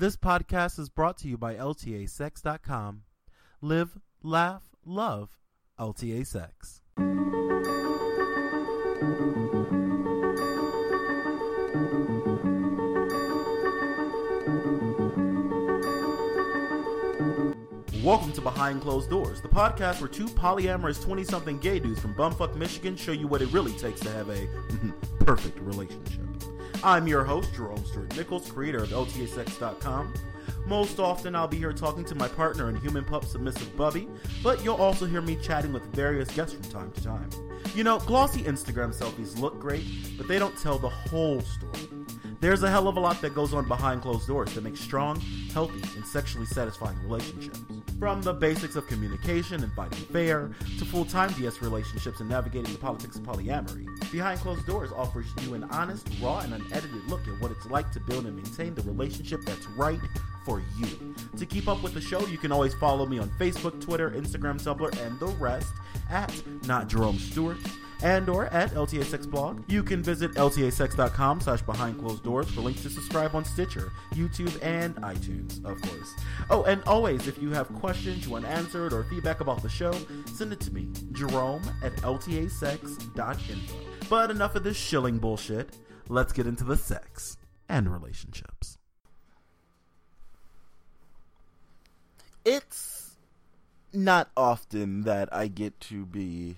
This podcast is brought to you by LTASex.com. Live, laugh, love LTA Sex. Welcome to Behind Closed Doors, the podcast where two polyamorous 20 something gay dudes from bumfuck Michigan show you what it really takes to have a perfect relationship. I'm your host, Jerome Stewart Nichols, creator of LTASex.com. Most often, I'll be here talking to my partner and human pup submissive Bubby, but you'll also hear me chatting with various guests from time to time. You know, glossy Instagram selfies look great, but they don't tell the whole story. There's a hell of a lot that goes on behind closed doors that makes strong, healthy, and sexually satisfying relationships. From the basics of communication and fighting fair, to full-time DS relationships and navigating the politics of polyamory, Behind Closed Doors offers you an honest, raw, and unedited look at what it's like to build and maintain the relationship that's right for you. To keep up with the show, you can always follow me on Facebook, Twitter, Instagram, Tumblr, and the rest at Not Jerome Stewart and or at LTA Sex Blog. You can visit ltasex.com slash behind closed doors for links to subscribe on Stitcher, YouTube, and iTunes, of course. Oh, and always, if you have questions you want answered or feedback about the show, send it to me, Jerome at ltasex.info. But enough of this shilling bullshit. Let's get into the sex and relationships. It's not often that I get to be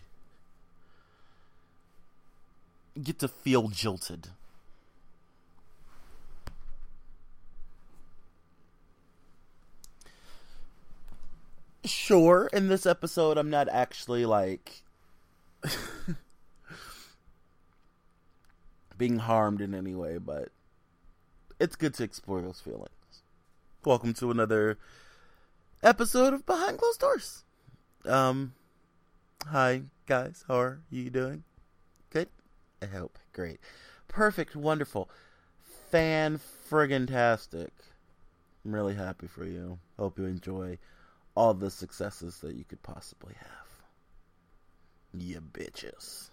get to feel jilted. Sure, in this episode, I'm not actually like being harmed in any way, but it's good to explore those feelings. Welcome to another episode of Behind Closed Doors. Um, hi guys, how are you doing? Good. Hope. Great. Perfect. Wonderful. Fan friggin' tastic. I'm really happy for you. Hope you enjoy all the successes that you could possibly have. You bitches.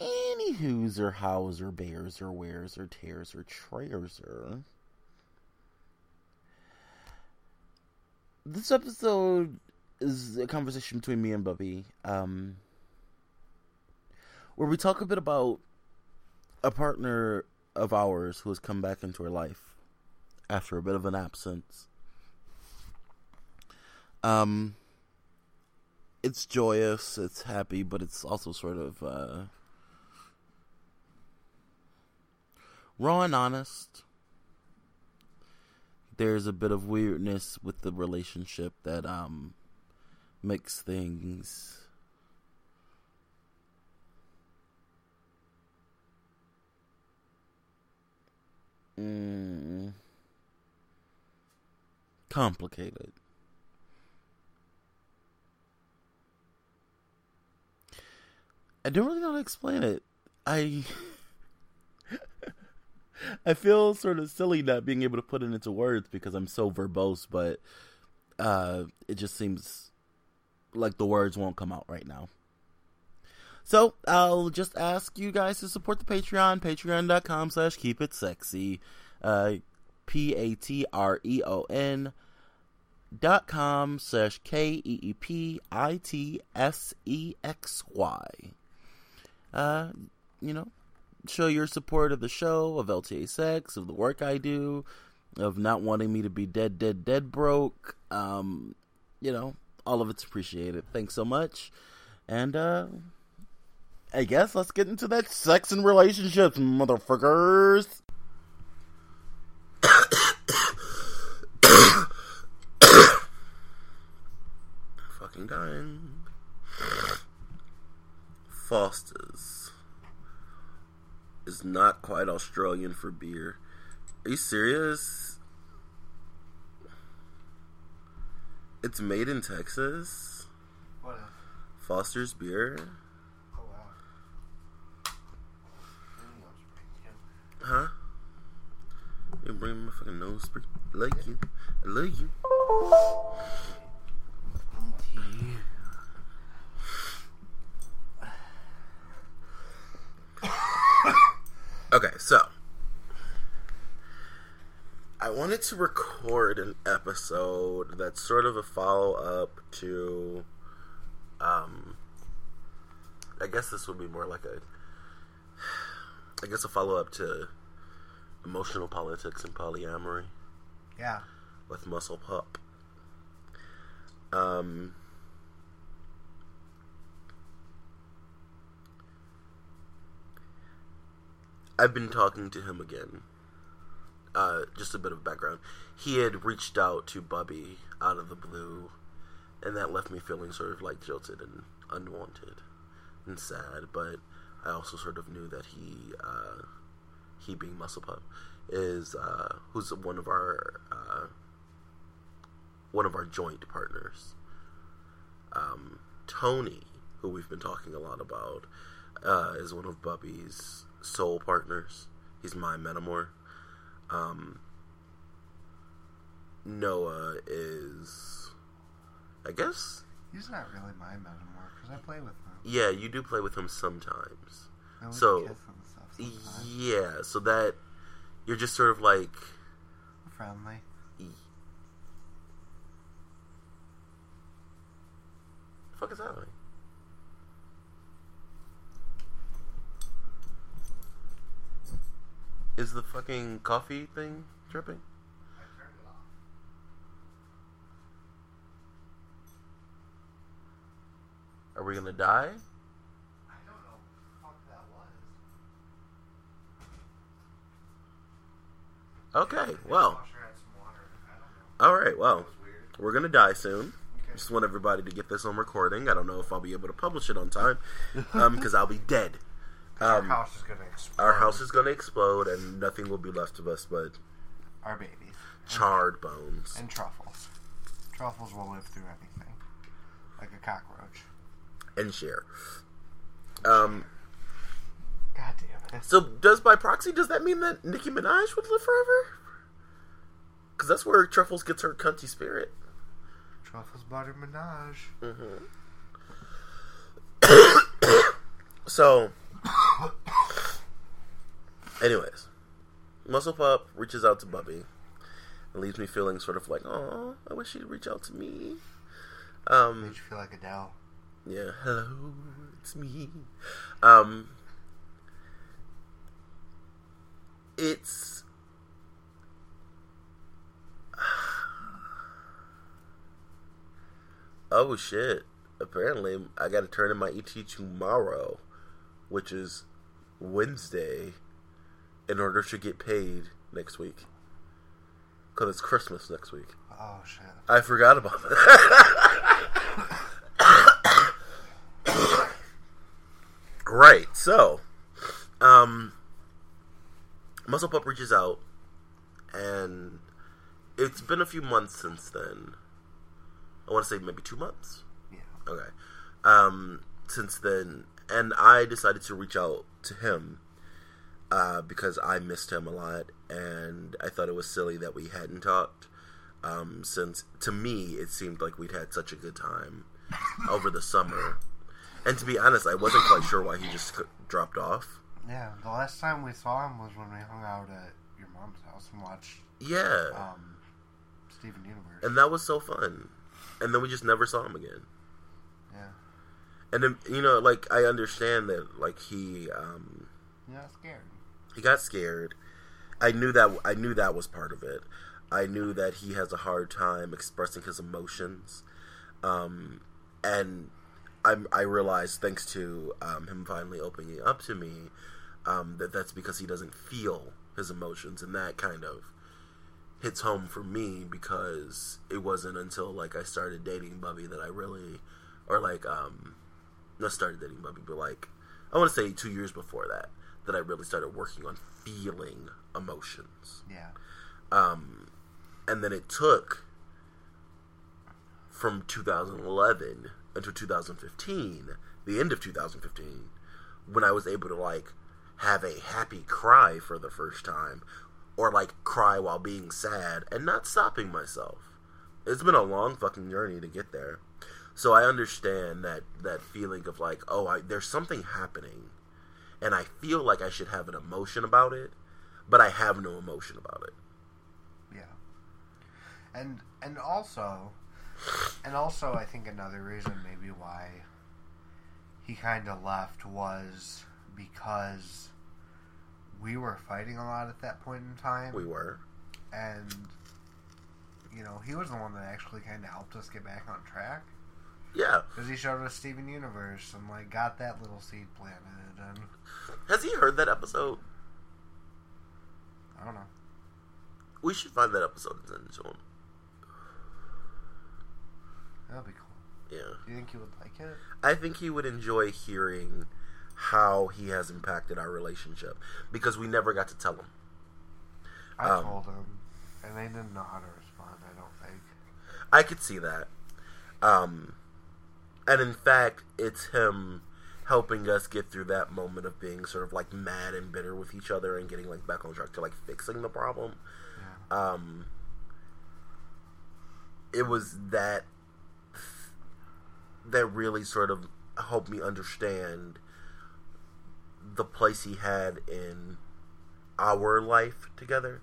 Any who's or hows or bears or wears or tears or trayers or. This episode is a conversation between me and Bubby. Um, where we talk a bit about a partner of ours who has come back into her life after a bit of an absence. Um, it's joyous, it's happy, but it's also sort of uh, raw and honest. There's a bit of weirdness with the relationship that um makes things Mm, complicated. I don't really know how to explain it. I I feel sort of silly not being able to put it into words because I'm so verbose, but uh, it just seems like the words won't come out right now. So I'll just ask you guys to support the Patreon, patreon.com slash keep it sexy. Uh, P A T R E O N dot com slash K E E P I T S E X Y. Uh, you know, show your support of the show, of LTA Sex, of the work I do, of not wanting me to be dead, dead, dead broke. Um, you know, all of it's appreciated. Thanks so much. And, uh, I guess let's get into that sex and relationships, motherfuckers. Fucking dying. Foster's is not quite Australian for beer. Are you serious? It's made in Texas. What? Foster's beer. Oh wow. Huh? You bring my fucking nose. I like you. I love you. Okay, so I wanted to record an episode that's sort of a follow up to. Um, I guess this would be more like a. I guess a follow up to emotional politics and polyamory Yeah. with Muscle Pup. Um, I've been talking to him again. Uh, just a bit of background. He had reached out to Bubby out of the blue, and that left me feeling sort of like jilted and unwanted and sad. But I also sort of knew that he, uh, he being Muscle Pup, is uh, who's one of our uh, one of our joint partners. Um, Tony, who we've been talking a lot about, uh, is one of Bubby's soul partners. He's my Metamour. Um, Noah is, I guess, He's not really my metamour because I play with him. yeah, you do play with him sometimes. So, kiss and stuff sometimes. Yeah, so that you're just sort of like, Friendly. fuck is happening? Is the fucking coffee thing dripping? I turned it off. Are we gonna die? I don't know what the fuck that was. Okay, well, Washer had some water. I don't know. alright, well, That was weird. we're gonna die soon. Okay. Just want everybody to get this on recording. I don't know if I'll be able to publish it on time, um, because I'll be dead. Our Um, house is gonna explode. our house is gonna explode, and nothing will be left of us but Our babies. charred bones. And truffles. Truffles will live through anything. Like a cockroach. and share. Um, God damn it. so does by proxy does that mean that Nicki Minaj would live forever? Because that's where Truffles gets her cunty spirit. Truffles butter Minaj. So, anyways, Muscle Pup reaches out to Bubby and leaves me feeling sort of like, oh, I wish she'd reach out to me. Um, Made you feel like Adele. Yeah, hello, it's me. Um, it's oh shit! Apparently, I got to turn in my ET tomorrow, which is Wednesday, in order to get paid next week. Cause it's Christmas next week. Oh shit. I forgot about that. right. So, um, Muscle Pup reaches out, and it's been a few months since then. I want to say maybe two months. Yeah. Okay. Um, since then, and I decided to reach out to him uh, because I missed him a lot, and I thought it was silly that we hadn't talked. Um, since to me, it seemed like we'd had such a good time over the summer, and to be honest, I wasn't quite sure why he just dropped off. Yeah. The last time we saw him was when we hung out at your mom's house and watched Yeah, um, Steven Universe. and that was so fun. And then we just never saw him again. yeah. And then you know, like I understand that, like he. Um, You're not scared. he got scared. I knew that I knew that was part of it. I knew that he has a hard time expressing his emotions, um, and I, I realized thanks to um, him finally opening up to me um, that that's because he doesn't feel his emotions, and that kind of hits home for me because it wasn't until like I started dating Bubby that I really, or like um, not started dating Bubby, but like I want to say two years before that that I really started working on feeling emotions. Yeah. Um, and then it took from 2011 until 2015, the end of 2015, when I was able to like have a happy cry for the first time, or like cry while being sad and not stopping myself. It's been a long fucking journey to get there. So I understand that that feeling of like, oh, I, there's something happening, and I feel like I should have an emotion about it, but I have no emotion about it. Yeah. And and also, and also, I think another reason maybe why he kind of left was because we were fighting a lot at that point in time, We were. and you know he was the one that actually kind of helped us get back on track Yeah. because he showed us Steven Universe and like got that little seed planted, and Has he heard that episode? I don't know. We should find that episode and send it to him. That'd be cool. Yeah. Do you think he would like it? I think he would enjoy hearing how he has impacted our relationship because we never got to tell him. I Um, told him, and they didn't know how to respond. I don't think. I could see that. Um, and in fact, it's him helping us get through that moment of being sort of like mad and bitter with each other and getting like back on track to like fixing the problem. Yeah. Um, it was that that really sort of helped me understand the place he had in our life together.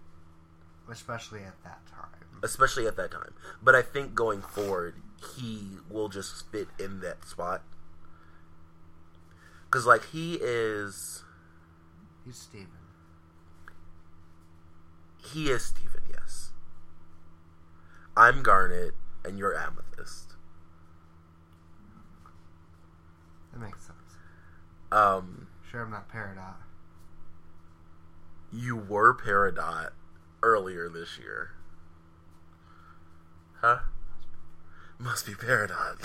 Especially at that time. especially at that time. But I think going forward, he will just fit in that spot. Because, like, he is. He's Steven. He is Steven, yes. I'm Garnet, and you're Amethyst. That makes sense. Um, Sure, I'm not Peridot. you were Peridot earlier this year. Huh? Must be Peridot.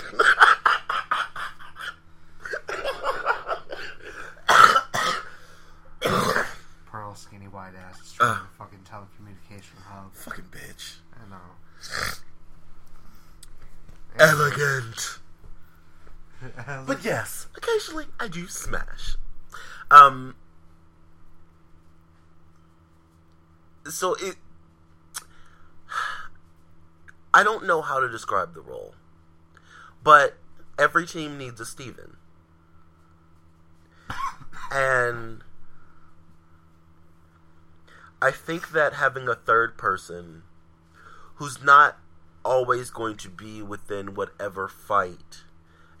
Pearl, skinny, white ass, straight uh. Ugh. from the fucking telecommunication hub. Fucking bitch. I know. Elegant. But yes, occasionally I do smash. Um. So it. I don't know how to describe the role, but every team needs a Steven. And I think that having a third person who's not always going to be within whatever fight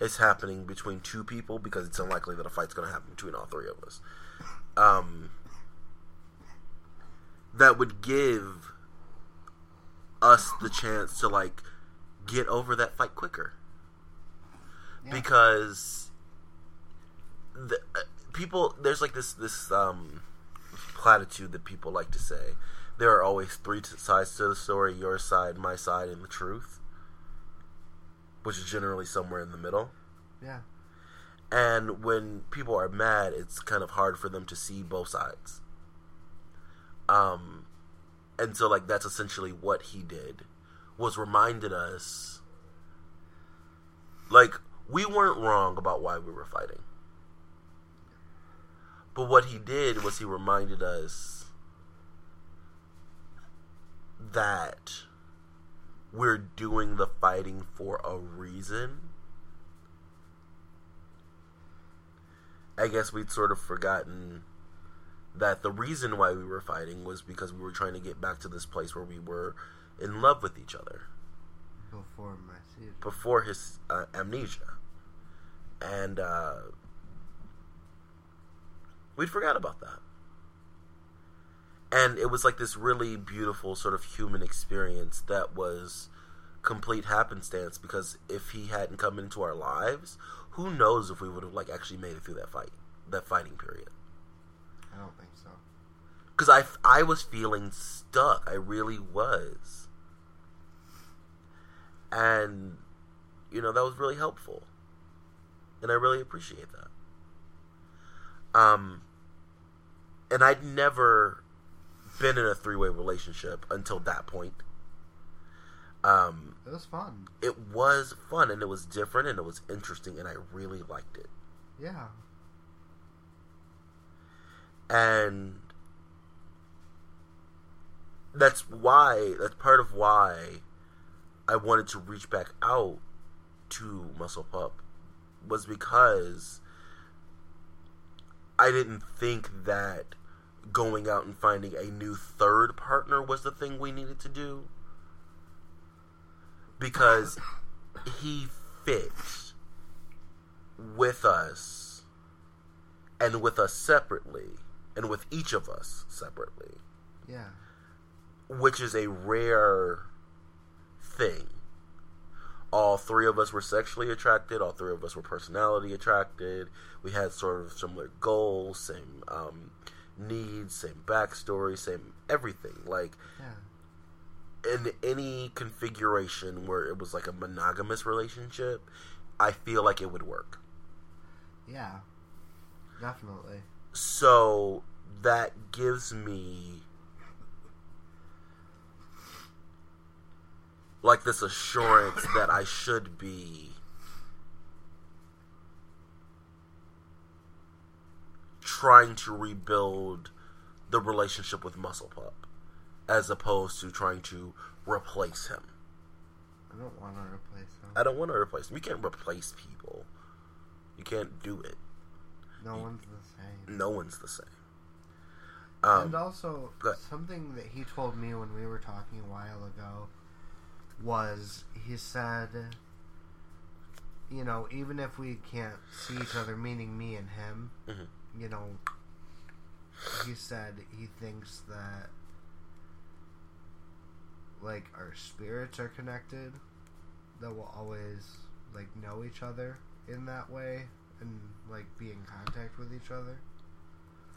is happening between two people because it's unlikely that a fight's going to happen between all three of us. Um, that would give us the chance to like get over that fight quicker Yeah. because the uh, people there's like this this um platitude that people like to say there are always three t- sides to the story your side my side and the truth which is generally somewhere in the middle. Yeah. and when people are mad it's kind of hard for them to see both sides. Um and so like that's essentially what he did was reminded us like we weren't wrong about why we were fighting. But what he did was he reminded us that we're doing the fighting for a reason I guess we'd sort of forgotten that the reason why we were fighting was because we were trying to get back to this place where we were in love with each other Before my season. before his uh, amnesia. And uh, we'd forgot about that. And it was like this really beautiful sort of human experience that was complete happenstance because if he hadn't come into our lives, who knows if we would have like actually made it through that fight, that fighting period. I don't think so. because I, I was feeling stuck. I really was. And, you know, that was really helpful. And I really appreciate that. Um, and I'd never been in a three way relationship until that point. Um, It was fun. it was fun and it was different and it was interesting and I really liked it. Yeah. and that's why that's part of why I wanted to reach back out to Muscle Pup was because I didn't think that going out and finding a new third partner was the thing we needed to do. because he fits with us and with us separately and with each of us separately, Yeah. which is a rare thing. All three of us were sexually attracted. All three of us were personality attracted. We had sort of similar goals, same um, needs, same backstory, same everything. Like Yeah. in any configuration where it was like a monogamous relationship, I feel like it would work. Yeah. Definitely. So that gives me like this assurance that I should be trying to rebuild the relationship with Muscle Pup as opposed to trying to replace him. I don't want to replace him. I don't want to replace him. You can't replace people. You can't do it. No one's the same. No one's the same. Um, and also, something that he told me when we were talking a while ago was he said, you know, even if we can't see each other, meaning me and him, Mhm. You know, he said he thinks that, like, our spirits are connected, that we'll always, like, know each other in that way and, like, be in contact with each other.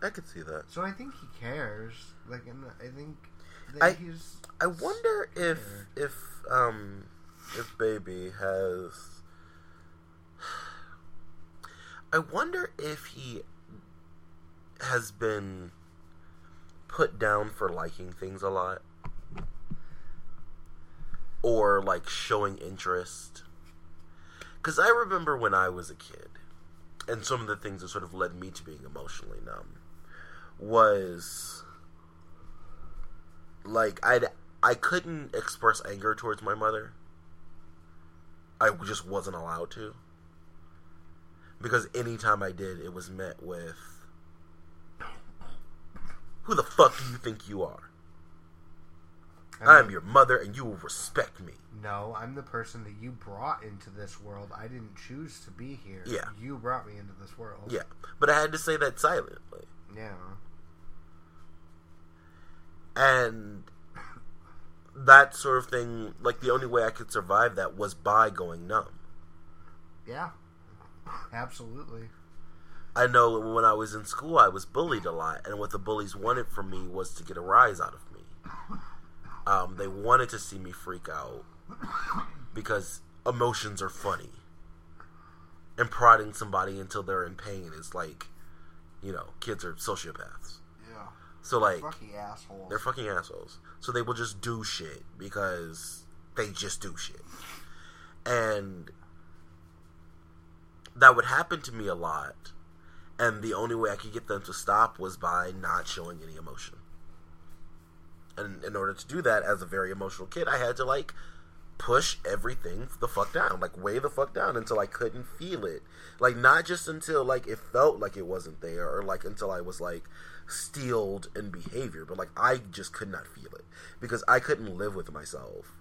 I could see that. So I think he cares. Like, and I think I- he's. I wonder if if um if baby has I wonder if he has been put down for liking things a lot or like showing interest cuz I remember when I was a kid and some of the things that sort of led me to being emotionally numb was like I I couldn't express anger towards my mother. I just wasn't allowed to. Because anytime I did, it was met with Who the fuck do you think you are? I am your mother and you will respect me. No, I'm the person that you brought into this world. I didn't choose to be here. Yeah. You brought me into this world. Yeah. But I had to say that silently. Yeah. And that sort of thing, like the only way I could survive that was by going numb. Yeah. Absolutely. I know when I was in school, I was bullied a lot, and what the bullies wanted from me was to get a rise out of me. Um, they wanted to see me freak out because emotions are funny, and prodding somebody until they're in pain is like, you know, kids are sociopaths. Yeah. So like, Fucking assholes. they're fucking assholes. So they will just do shit because they just do shit. And that would happen to me a lot. And the only way I could get them to stop was by not showing any emotion. And in order to do that, as a very emotional kid, I had to like push everything the fuck down, like way the fuck down until I couldn't feel it. Like not just until like it felt like it wasn't there, or like until I was like steeled in behavior, but like I just could not feel it because I couldn't live with myself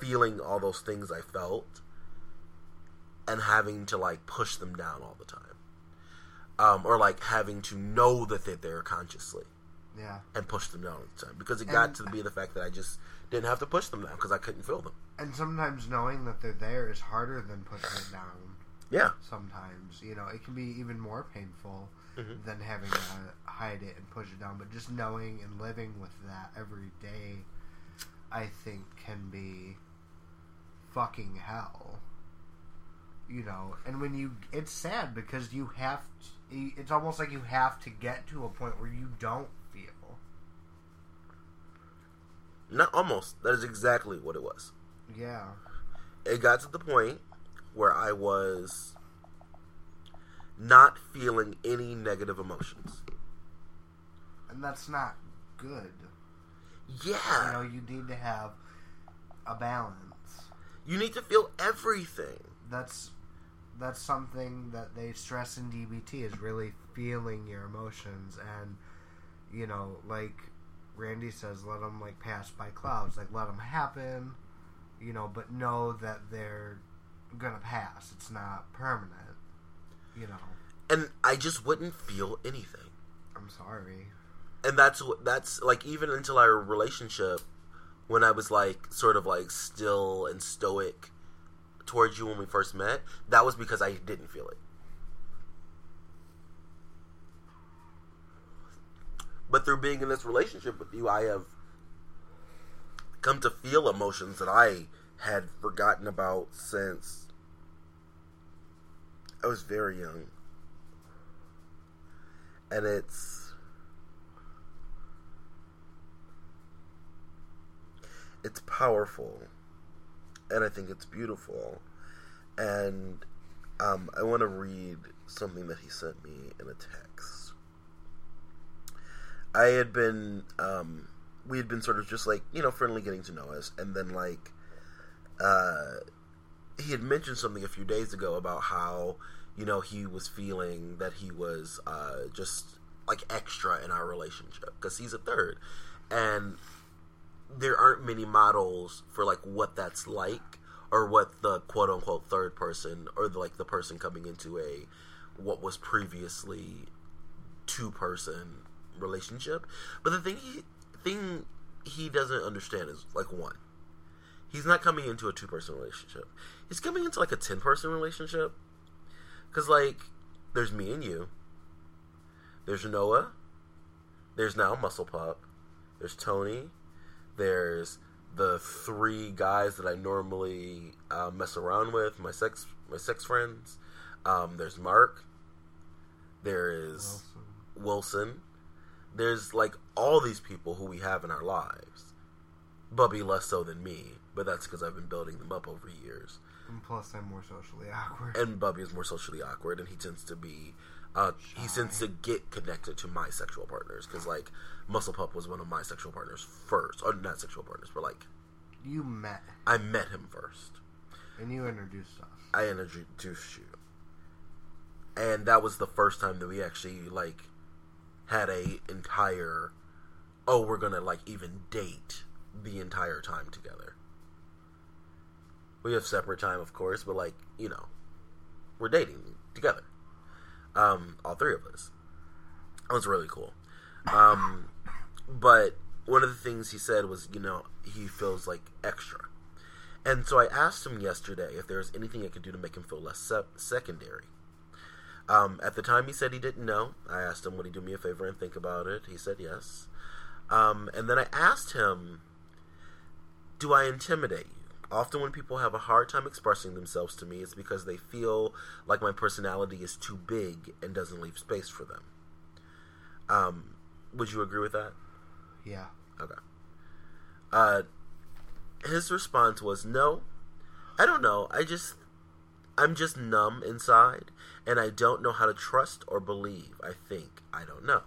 feeling all those things I felt and having to like push them down all the time. Um, or like having to know that they're there consciously yeah. and push them down all the time because it got to be the fact that I just didn't have to push them down because I couldn't feel them. And sometimes knowing that they're there is harder than pushing it down. Yeah, Sometimes, you know, it can be even more painful Mhm. than having to hide it and push it down. But just knowing and living with that every day, I think, can be fucking hell. You know, and when you, it's sad because you have, to, it's almost like you have to get to a point where you don't feel. not almost. That is exactly what it was. Yeah. It got to the point where I was not feeling any negative emotions. And that's not good. Yeah, You know, you need to have a balance. you need to feel everything. that's that's something that they stress in DBT is really feeling your emotions and you know like Randy says let them like pass by clouds like let them happen you know, but know that they're gonna pass. It's not permanent, you know. And I just wouldn't feel anything. I'm sorry. and that's what that's like even until our relationship when i was like sort of like still and stoic towards you when we first met that was because i didn't feel it. But through being in this relationship with you i have come to feel emotions that i had forgotten about since i was very young. And it's it's powerful and I think it's beautiful. And um, I want to read something that he sent me in a text. I had been, um, we had been sort of just like, you know, friendly getting to know us. And then, like, uh, he had mentioned something a few days ago about how, you know, he was feeling that he was uh, just like extra in our relationship because he's a third. And there aren't many models for like what that's like or what the quote unquote third person or the, like the person coming into a what was previously two person relationship. But the thing he thing he doesn't understand is like one he's not coming into a two person relationship. He's coming into like a 10 person relationship because like there's me and you. There's noah. There's now Muscle Pup. There's tony there's the three guys that I normally uh, mess around with, my sex my sex friends. Um, there's Mark. There is Wilson. Wilson. There's like all these people who we have in our lives. Bubby less so than me, but that's because I've been building them up over years. And plus, I'm more socially awkward. And Bubby is more socially awkward, and he tends to be, uh, he tends to get connected to my sexual partners because like Muscle Pup was one of my sexual partners first, or not sexual partners, but like you met I met him first. and you introduced us. I introduced you, and that was the first time that we actually like had a entire. Oh, we're gonna like even date the entire time together. We have separate time, of course, but like you know, we're dating together. Um, all three of us. That was really cool. Um, but one of the things he said was, you know, he feels like extra. And so I asked him yesterday if there was anything I could do to make him feel less se- secondary. Um, at the time, he said he didn't know. I asked him, would he do me a favor and think about it? He said yes. Um, and then I asked him, do I intimidate you? Often, when people have a hard time expressing themselves to me, it's because they feel like my personality is too big and doesn't leave space for them. Um, would you agree with that? Yeah. Okay. Uh, his response was, "No, I don't know. I just, I'm just numb inside, and I don't know how to trust or believe. I think I don't know.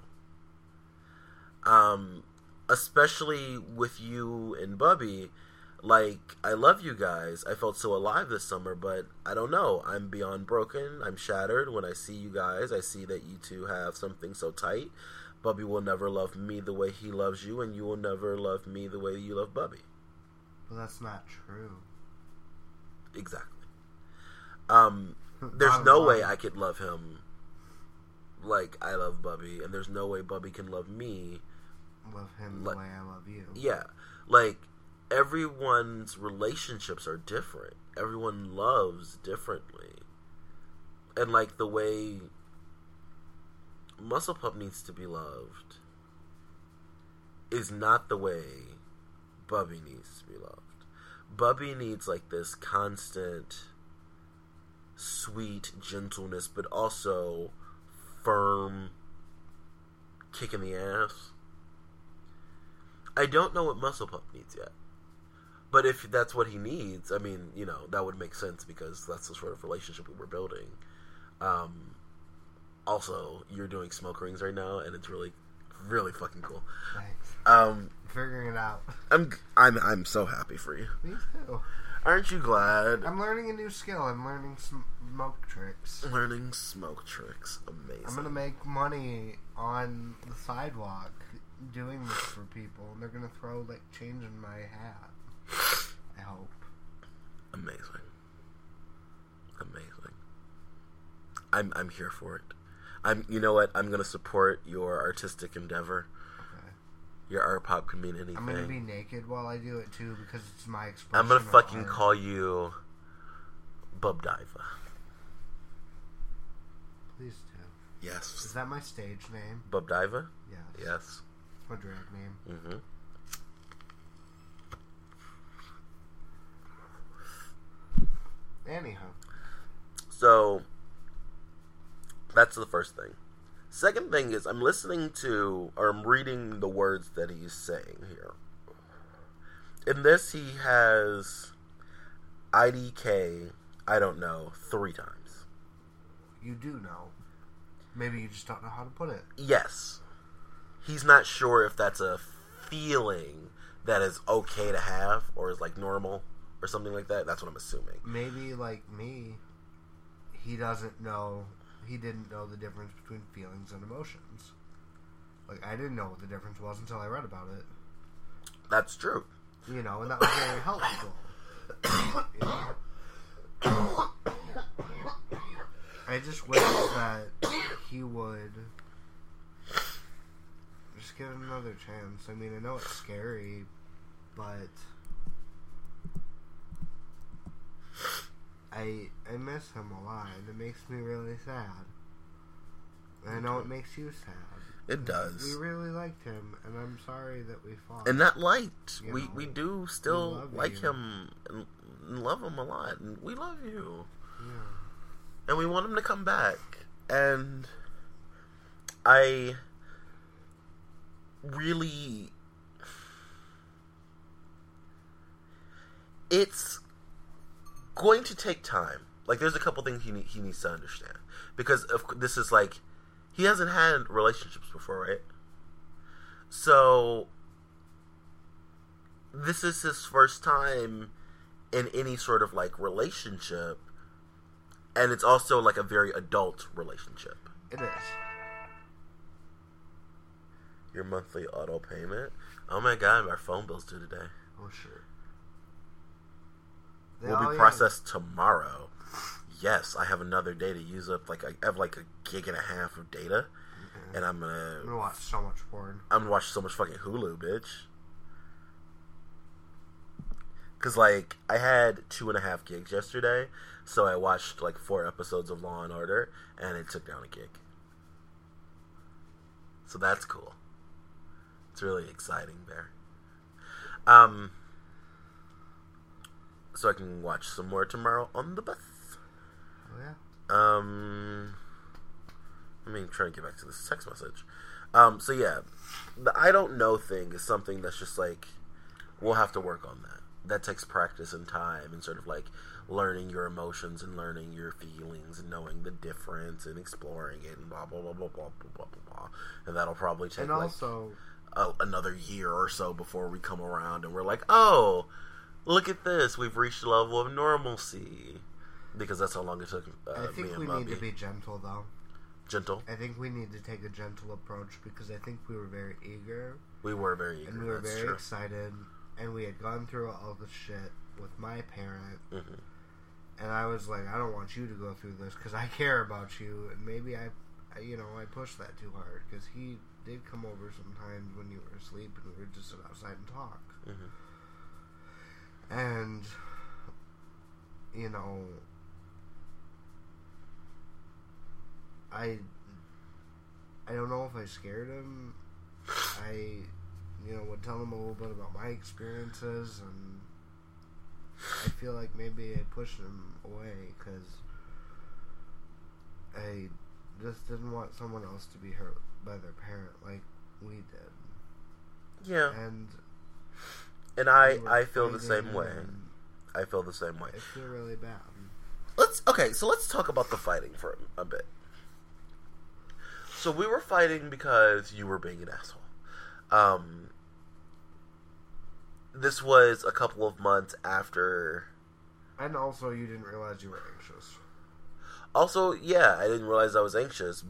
Um, especially with you and Bubby." Like, I love you guys. I felt so alive this summer, but I don't know. I'm beyond broken. I'm shattered. When I see you guys, I see that you two have something so tight. Bubby will never love me the way he loves you, and you will never love me the way you love Bubby. Well, that's not true. Exactly. Um, there's no line. way I could love him like I love Bubby, and there's no way Bubby can love me. love him Like- the way I love you. Yeah, like everyone's relationships are different. Everyone loves differently, and like the way Muscle Pup needs to be loved is not the way Bubby needs to be loved. Bubby needs like this constant sweet gentleness, but also firm kick in the ass. I don't know what Muscle Pup needs yet. But if that's what he needs, I mean, you know, that would make sense because that's the sort of relationship we were building. Um, also, you're doing smoke rings right now, and it's really, really fucking cool. Thanks. Um, Figuring it out. I'm, I'm, I'm so happy for you. Me too. Aren't you glad? I'm learning a new skill. I'm learning smoke tricks. learning smoke tricks. Amazing. I'm gonna make money on the sidewalk doing this for people, and they're gonna throw like change in my hat. I hope. Amazing. Amazing. I'm I'm here for it. I'm you know what? I'm gonna support your artistic endeavor. Okay. Your art pop can mean anything. I'm gonna be naked while I do it too because it's my expression. I'm gonna fucking art. call you Bub Diva. Please do. Yes. Is that my stage name? Bub Diva? Yes. Yes. My drag name. Mm-hmm. Anyhow, So that's the first thing. Second thing is I'm listening to or I'm reading the words that he's saying here. In this he has IDK, I don't know, three times. you do know. Maybe you just don't know how to put it. Yes. He's not sure if that's a feeling that is okay to have or is like normal or something like that. That's what I'm assuming. Maybe like me, he doesn't know. He didn't know the difference between feelings and emotions. Like I didn't know what the difference was until I read about it. That's true. You know, and that was very helpful. You know? I just wish that he would just give it another chance. I mean, I know it's scary, but I I miss him a lot, and it makes me really sad. And I know it makes you sad. It does. We really liked him, and I'm sorry that we fought. and not liked. You we know, we do still love like you. him and, and love him a lot, and we love you, yeah. and we want him to come back. And I really, it's going to take time. Like, there's a couple things he he needs to understand because of this is like he hasn't had relationships before, right? So this is his first time in any sort of like relationship and it's also like a very adult relationship It is. your monthly auto payment oh my god our phone bills due today Oh sure. Will be processed tomorrow yes i have another day to use up like i have like a gig and a half of data and i'm I'm gonna gonna watch so much porn. i'm gonna watch so much fucking hulu bitch Cause like I had two and a half gigs yesterday, so I watched like four episodes of Law and Order, and it took down a gig. So that's cool. It's really exciting there. Um, so I can watch some more tomorrow on the bus. Oh yeah. Um, let me try to get back to this text message. Um, so yeah, the I don't know thing is something that's just like we'll have to work on that. That takes practice and time and sort of like learning your emotions and learning your feelings and knowing the difference and exploring it and blah blah blah blah blah blah blah blah. blah. And that'll probably take And like also, a, another year or so before we come around and we're like, oh, look at this, we've reached a level of normalcy. Because that's how long it took uh, I think we Bubby. need to be gentle though. gentle. I think we need to take a gentle approach because I think we were very eager We were very eager. and we were very true. excited, and we had gone through all the shit with my parent, Mhm. and I was like, I don't want you to go through this because I care about you, and maybe I, I, you know, I pushed that too hard because he did come over sometimes when you were asleep and we would just sit outside and talk, Mhm. And you know, I, I don't know if I scared him. I, you know, would tell him a little bit about my experiences, and I feel like maybe I pushed him away because I just didn't want someone else to be hurt by their parent like we did, Yeah, and and I I feel the same way. I feel the same way. I feel really bad. Let's okay, so let's talk about the fighting for a bit. So we were fighting because you were being an asshole. Um, this was a couple of months after. And also, you didn't realize you were anxious. Also, yeah, I didn't realize I was anxious,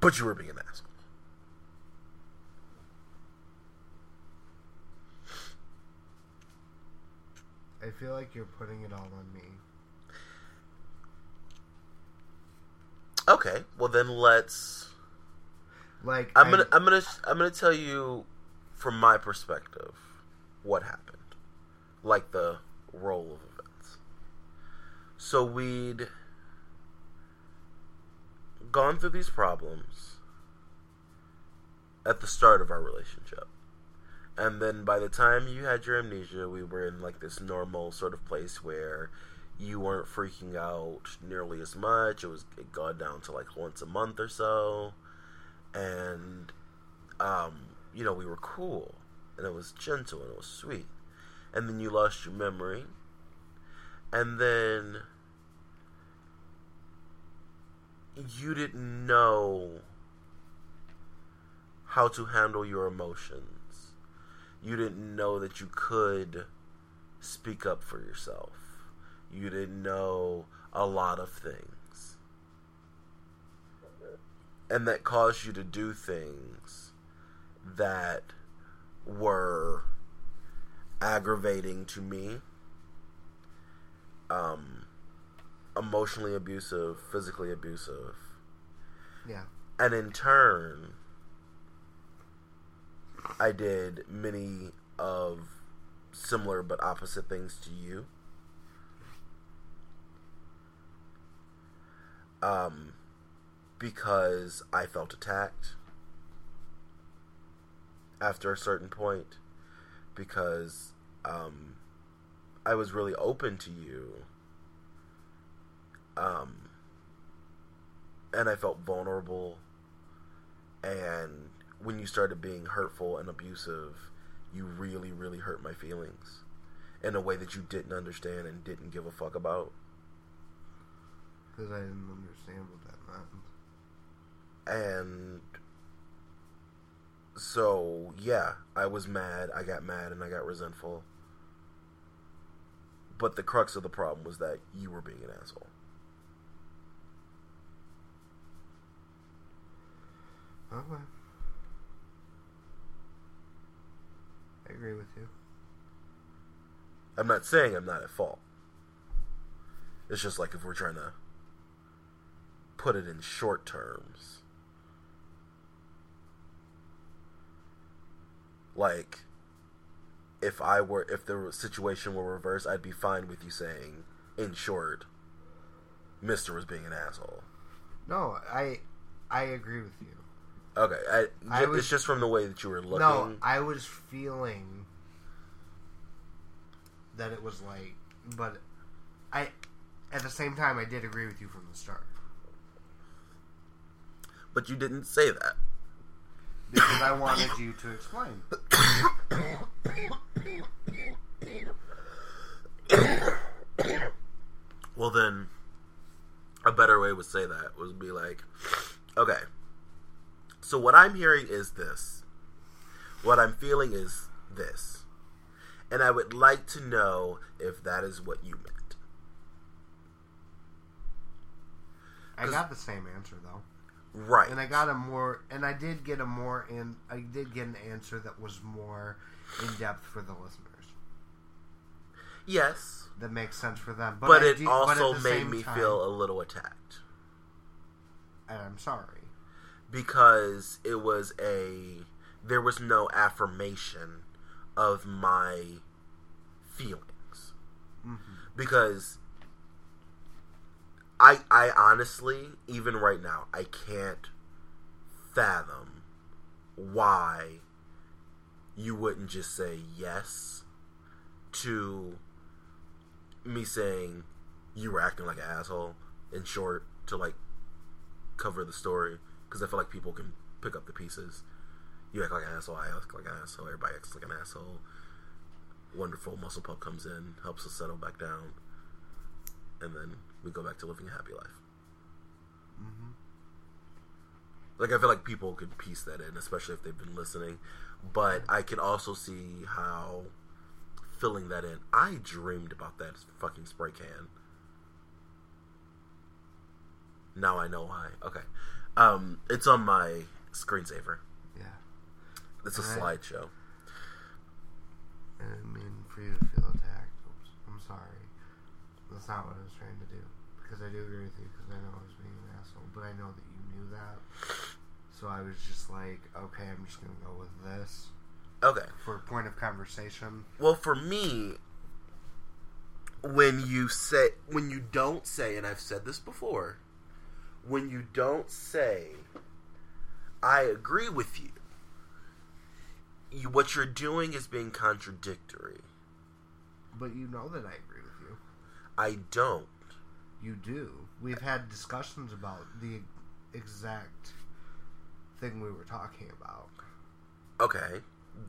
but you were being an asshole. I feel like you're putting it all on me. Okay, well then let's. Like I'm I- gonna I'm gonna I'm gonna tell you from my perspective what happened, like the roll of events. So we'd gone through these problems at the start of our relationship. And then by the time you had your amnesia, we were in like this normal sort of place where you weren't freaking out nearly as much. It was it got down to like once a month or so. And um, you know, we were cool and it was gentle and it was sweet. And then you lost your memory. And then you didn't know how to handle your emotions. You didn't know that you could speak up for yourself. You didn't know a lot of things. And that caused you to do things that were aggravating to me, um, emotionally abusive, physically abusive, yeah. and in turn, I did many of similar but opposite things to you. Um, because I felt attacked after a certain point, because um, I was really open to you, um, and I felt vulnerable and when you started being hurtful and abusive, you really, really hurt my feelings in a way that you didn't understand and didn't give a fuck about. Because I didn't understand what that meant. And so, yeah, I was mad. I got mad and I got resentful. But the crux of the problem was that you were being an asshole. Okay. I agree with you. I'm not saying I'm not at fault. It's just like if we're trying to put it in short terms. Like, if I were, if the situation were reversed, I'd be fine with you saying, in short, Mister was being an asshole. No, I I agree with you. Okay, I, I was- it's just from the way that you were looking. No, I was feeling that it was like, but I at the same time I did agree with you from the start but you didn't say that. because I wanted you to explain. Well, then, a better way would say that would be like, okay, so what I'm hearing is this. What I'm feeling is this. And I would like to know if that is what you meant. I got the same answer though, Right. and I got a more, and I did get a more and I did get an answer that was more in depth for the listeners. yes. That makes sense for them, but, But, it do- also the made me time- feel a little attacked. And I'm sorry. Because it was a there was no affirmation of my feelings. Hmm because I I honestly even right now I can't fathom why you wouldn't just say yes to me saying you were acting like an asshole in short to like cover the story because I feel like people can pick up the pieces. You act like an asshole, I act like an asshole, everybody acts like an asshole. Wonderful muscle pup comes in, helps us settle back down, and then we go back to living a happy life. hmm Like I feel like people could piece that in, especially if they've been listening. But I can also see how filling that in. I dreamed about that fucking spray can. Now I know why. Okay, um, it's on my screensaver. Yeah. It's a slideshow. And I mean, for you to feel attacked, oops, I'm sorry. That's not what I was trying to do. because I do agree with you because I know I was being an asshole, but I know that you knew that. So I was just like, okay, I'm just gonna go with this Okay. for a point of conversation. Well, for me, when you say when you don't say, and I've said this before, when you don't say, "I agree with you," you what you're doing is being contradictory. But you know that I agree with you. I don't. You do. We've had discussions about the exact thing we were talking about. Okay,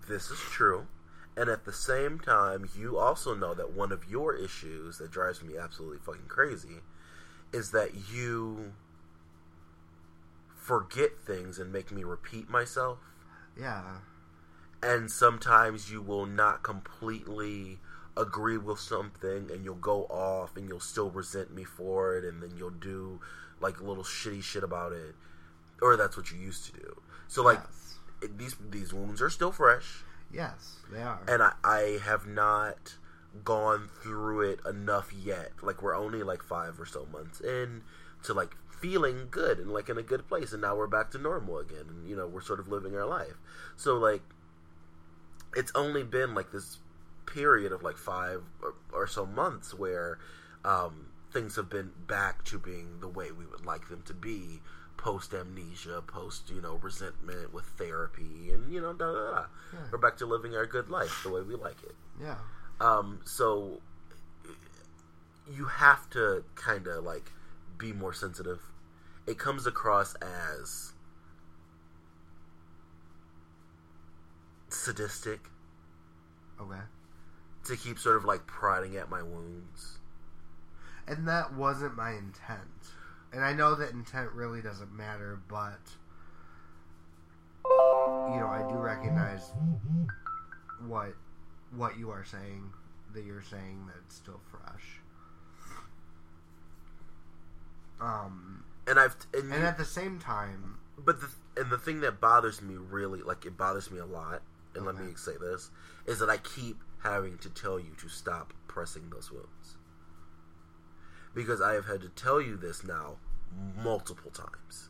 this is true. And at the same time, you also know that one of your issues that drives me absolutely fucking crazy is that you forget things and make me repeat myself. Yeah. And sometimes you will not completely agree with something and you'll go off and you'll still resent me for it and then you'll do like a little shitty shit about it. Or that's what you used to do. So like yes. it, these these wounds are still fresh. Yes, they are. and I, I have not gone through it enough yet. Like we're only like five or so months in to like feeling good and like in a good place, and now we're back to normal again, and you know we're sort of living our life. So like, it's only been like this period of like five or, or so months where um, things have been back to being the way we would like them to be post amnesia, post you know resentment with therapy, and you know da da da. Yeah. We're back to living our good life the way we like it. yeah. Um, so you have to kind of like be more sensitive. It comes across as sadistic Okay. to keep sort of like prodding at my wounds. And that wasn't my intent. And I know that intent really doesn't matter, but you know, I do recognize what what you are saying that you're saying that it's still fresh. Um And I've and, and at the same time, but the and the thing that bothers me really like it bothers me a lot and let me say this is that I keep having to tell you to stop pressing those wounds. Because I have had to tell you this now multiple times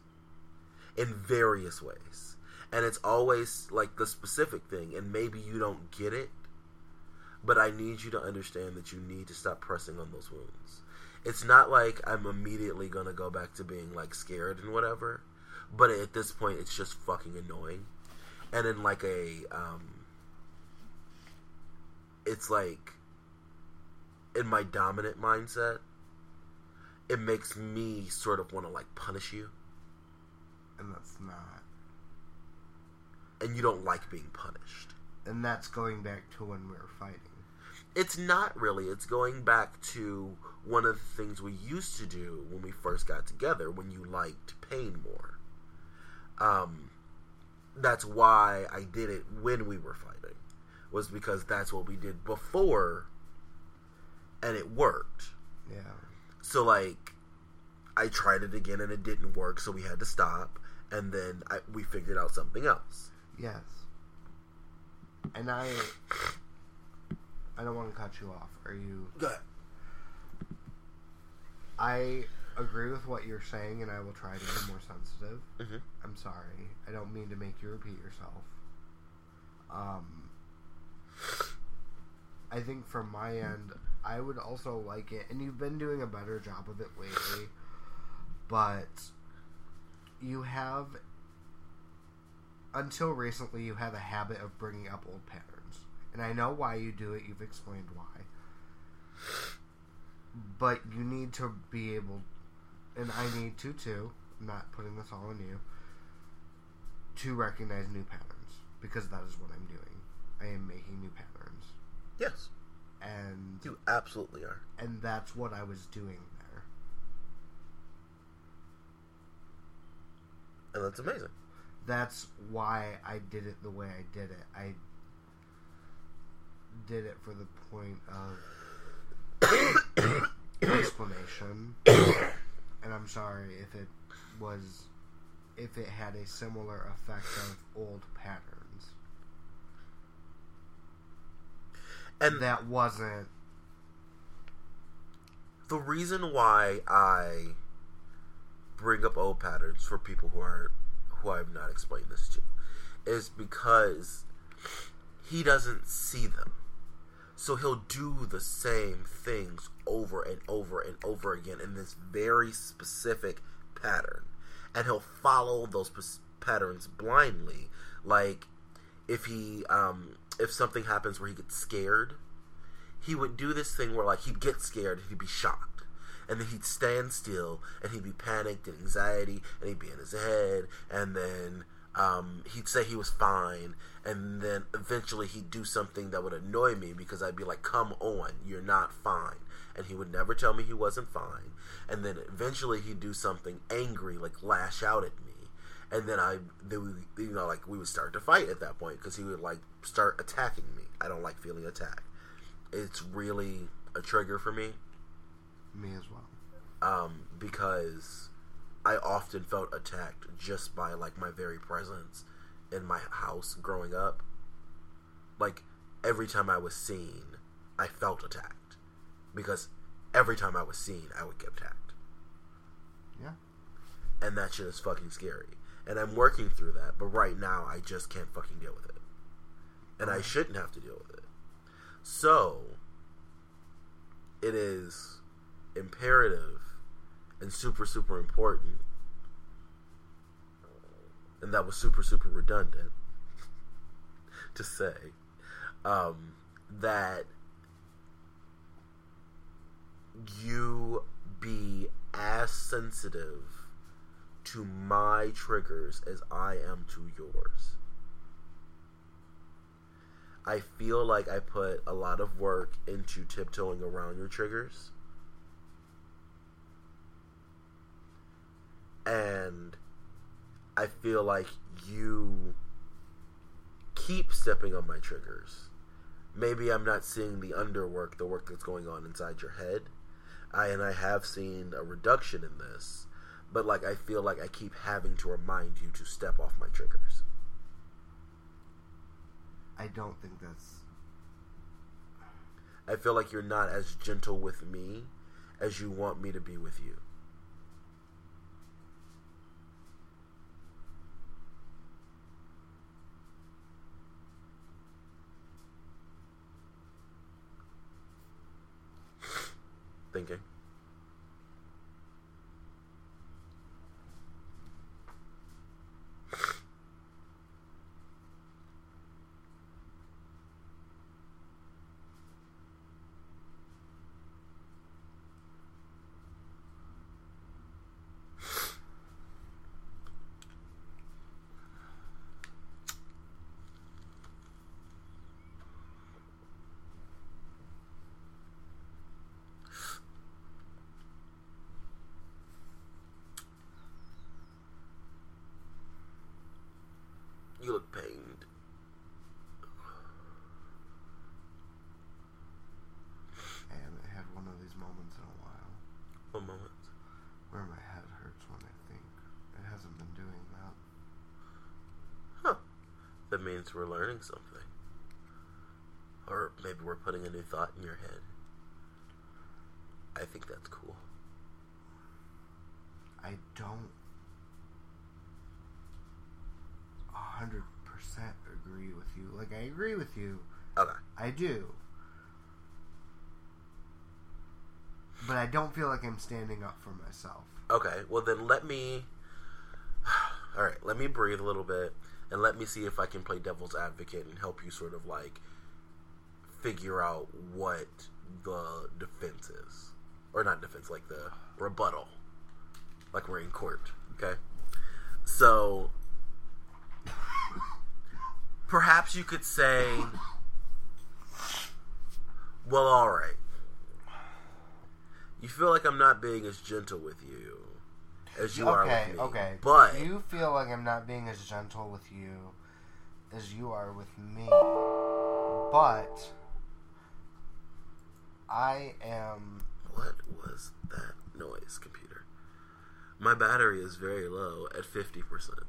in various ways. And it's always like the specific thing and maybe you don't get it but I need you to understand that you need to stop pressing on those wounds it's not like I'm immediately gonna go back to being like scared and whatever but at this point it's just fucking annoying and in like a um it's like in my dominant mindset it makes me sort of want to like punish you and that's not. and you don't like being punished And that's going back to when we were fighting. it's not really it's going back to one of the things we used to do when we first got together when you liked pain more um that's why i did it when we were fighting was because that's what we did before and it worked Yeah. so like i tried it again and it didn't work so we had to stop and then I, we figured out something else Yes. And I I don't want to cut you off. Are you good I agree with what you're saying and I will try to be more sensitive. hmm I'm sorry. I don't mean to make you repeat yourself. Um I think from my end I would also like it and you've been doing a better job of it lately. But you have until recently you have a habit of bringing up old patterns. And I know why you do it. You've explained why. But you need to be able and I need to too. I'm not putting this all on you. To recognize new patterns because that is what I'm doing. I am making new patterns, yes and you absolutely are and that's what I was doing there. and that's amazing That's why I did it the way I did it. I did it for the point of explanation, and I'm sorry if it was if it had a similar effect of old patterns. and That wasn't the reason why I bring up old patterns for people who are who I have not explained this to is because he doesn't see them. So he'll do the same things over and over and over again in this very specific pattern. And he'll follow those p- patterns blindly. Like if he um if something happens where he gets scared, he would do this thing where like he'd get scared he'd be shocked and then he'd stand still and he'd be panicked and anxiety and he'd be in his head and then um, he'd say he was fine and then eventually he'd do something that would annoy me because I'd be like, "Come on, you're not fine," and he would never tell me he wasn't fine. And then eventually he'd do something angry, like lash out at me, and then I, they would, you know, like we would start to fight at that point because he would like start attacking me. I don't like feeling attacked. It's really a trigger for me Me as well. um, because I often felt attacked just by like my very presence in my house growing up. Like every time I was seen, I felt attacked because every time I was seen, I would get attacked, Yeah. and that shit is fucking scary. And I'm working through that, but right now I just can't fucking deal with it, and I shouldn't have to deal with it. So it is imperative and super super important and that was super super redundant to say um, that you be as sensitive to my triggers as I am to yours. I feel like I put a lot of work into tiptoeing around your triggers. And I feel like you keep stepping on my triggers. Maybe I'm not seeing the underwork, the work that's going on inside your head. I and I have seen a reduction in this, but like I feel like I keep having to remind you to step off my triggers. I don't think that's. I feel like you're not as gentle with me as you want me to be with you. Thinking. You look pained. I haven't had one of these moments in a while One moment. where my head hurts when I think. It hasn't been doing that. Huh. That means we're learning something. Or maybe we're putting a new thought in your head. I think that's cool. I don't a hundred percent agree with you. Like I agree with you. Okay. I do. But I don't feel like I'm standing up for myself. Okay. Well, then let me. All right. Let me breathe a little bit and let me see if I can play devil's advocate and help you sort of like figure out what the defense is. Or not defense, like the rebuttal. Like we're in court. Okay. So. Perhaps you could say. Well, alright. You feel like I'm not being as gentle with you as you are okay, with me. okay. But you feel like I'm not being as gentle with you as you are with me. But I am what was that noise, computer? My battery is very low at fifty percent.